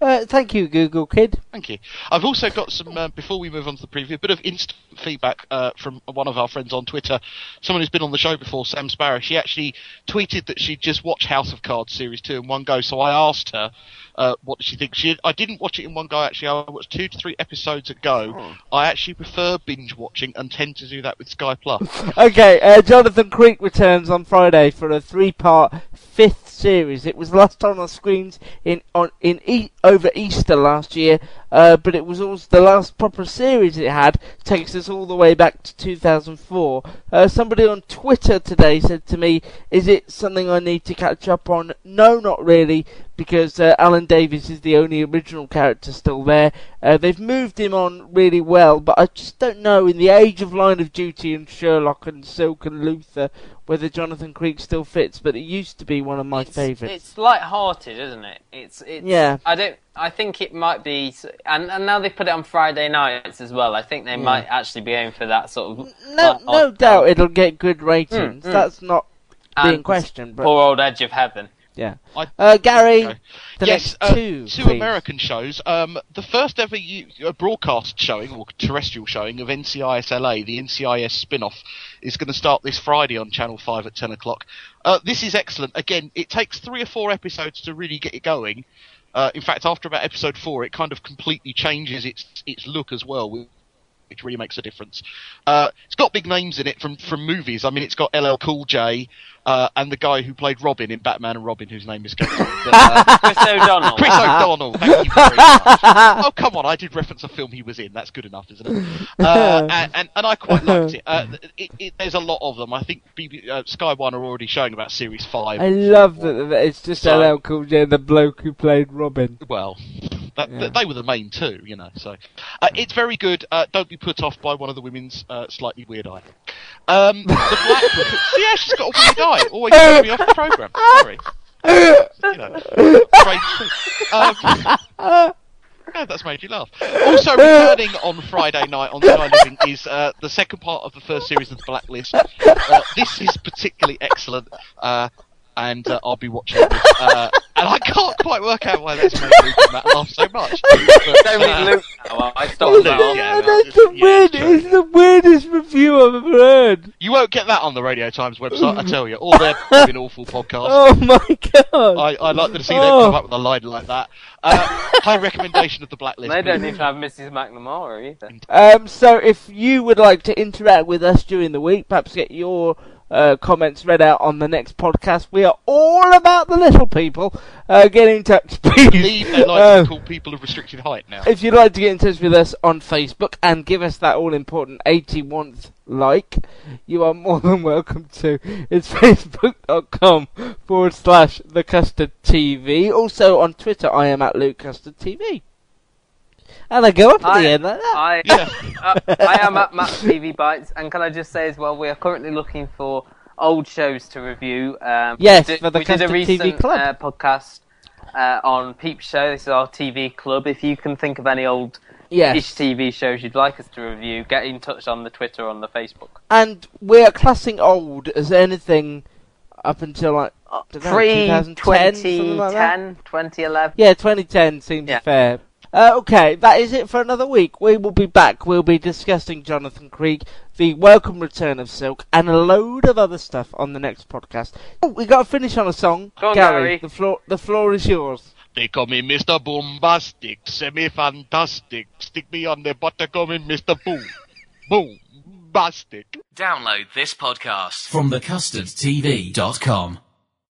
Uh, thank you, Google Kid. Thank you. I've also got some, uh, before we move on to the preview, a bit of instant feedback uh, from one of our friends on Twitter. Someone who's been on the show before, Sam Sparrow. She actually tweeted that she'd just watched House of Cards Series 2 in one go, so I asked her uh, what did she think. She, I didn't watch it in one go, actually. I watched two to three episodes a go. I actually prefer binge watching and tend to do that with Sky Plus. Okay, uh, Jonathan Creek returns on Friday for a three-part fifth series. It was last time on screens in on in e- over Easter last year, uh, but it was also the last proper series it had. Takes us all the way back to 2004. Uh, somebody on Twitter today said to me, "Is it something I need to catch up on?" No, not really, because uh, Alan Davies is the only original character still there. Uh, they've moved him on really well, but I just don't know in the age of Line of Duty and Sherlock and Silk and Luther whether Jonathan Creek still fits. But it used to be one of my favourites. It's light-hearted, isn't it? It's it's. Yeah. I don't. I think it might be, and and now they put it on Friday nights as well. I think they Yeah. might actually be aiming for that sort of. No, light- no doubt it'll get good ratings. Mm, mm. That's not being And questioned. But Poor old Edge of Heaven. yeah, I- uh, Gary, the yes, next uh, two, two please. American shows. Um, the first ever u- uh, broadcast showing or terrestrial showing of NCIS LA, the NCIS spin-off, is going to start this Friday on Channel Five at ten o'clock. Uh, this is excellent. Again, it takes three or four episodes to really get it going. Uh, in fact, after about episode four, it kind of completely changes its its look as well. Which really makes a difference. Uh, it's got big names in it from from movies. I mean, it's got LL Cool J uh, and the guy who played Robin in Batman and Robin, whose name is. But, uh, Chris O'Donnell. Chris O'Donnell. Thank you very much. oh come on, I did reference a film he was in. That's good enough, isn't it? Uh, and, and and I quite liked it. Uh, it, it. There's a lot of them. I think BB, uh, Sky One are already showing about Series Five. I love that that it's just So- LL Cool J, the bloke who played Robin. Well, that, Yeah. they were the main two, you know. So uh, it's very good. Uh, don't be put off by one of the women's uh, slightly weird eye. Um, the Black. Yeah, she's got a weird eye. Always throws me off the program. Sorry. You know. Um, Yeah, that's made you laugh. Also returning on Friday night on Sky Living is uh, the second part of the first series of The Blacklist. Uh, this is particularly excellent, uh, and uh, I'll be watching this. Uh, and I can't quite work out why that's made Luke and Matt laugh so much. But, Don't uh, need Luke. now, I It's, stopped Luke, the, yeah, that's no, the yeah, weird, it's it's the weirdest review I've ever heard. You won't get that on the Radio Times website, I tell you. Or their fucking awful podcast. Oh my god! I, I like to see Oh. them come up with a line like that. Uh, high recommendation of the Blacklist. They don't please. even have Mrs. McNamara either. Um, so if you would like to interact with us during the week, perhaps get your uh, comments read out on the next podcast, we are all about the little people. Uh, get in touch, please. believe they like Uh, to call people of restricted height now. if you'd like to get in touch with us on Facebook and give us that all important 81th like, you are more than welcome to. It's facebook.com forward slash the custard TV. Also on Twitter, I am at Luke Custard TV. And I go up at I- the end like that. I, uh, I am at Matt TV Bites, and can I just say as well, we are currently looking for old shows to review. Um, Yes, we did, for the we did a Custard TV recent Club. Uh, podcast uh, on Peep Show. This is our TV club. If you can think of any old Yes. TV shows you'd like us to review, get in touch on the Twitter or on the Facebook. And we're classing old as anything up until like I know, Pre 2010, like 2010, 2011. Yeah, 2010 seems fair. Uh, okay, that is it for another week. We will be back. We'll be discussing Jonathan Creek, the welcome return of Silk, and a load of other stuff on the next podcast. Oh, we got to finish on a song. Go on, Gary. the floor, the floor is yours. They call me Mr. Boombastic, semi-fantastic. Stick me on the butter, call me Mr. Boom. Boom. Bastic. Download this podcast from thecustardtv.com.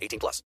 18 plus.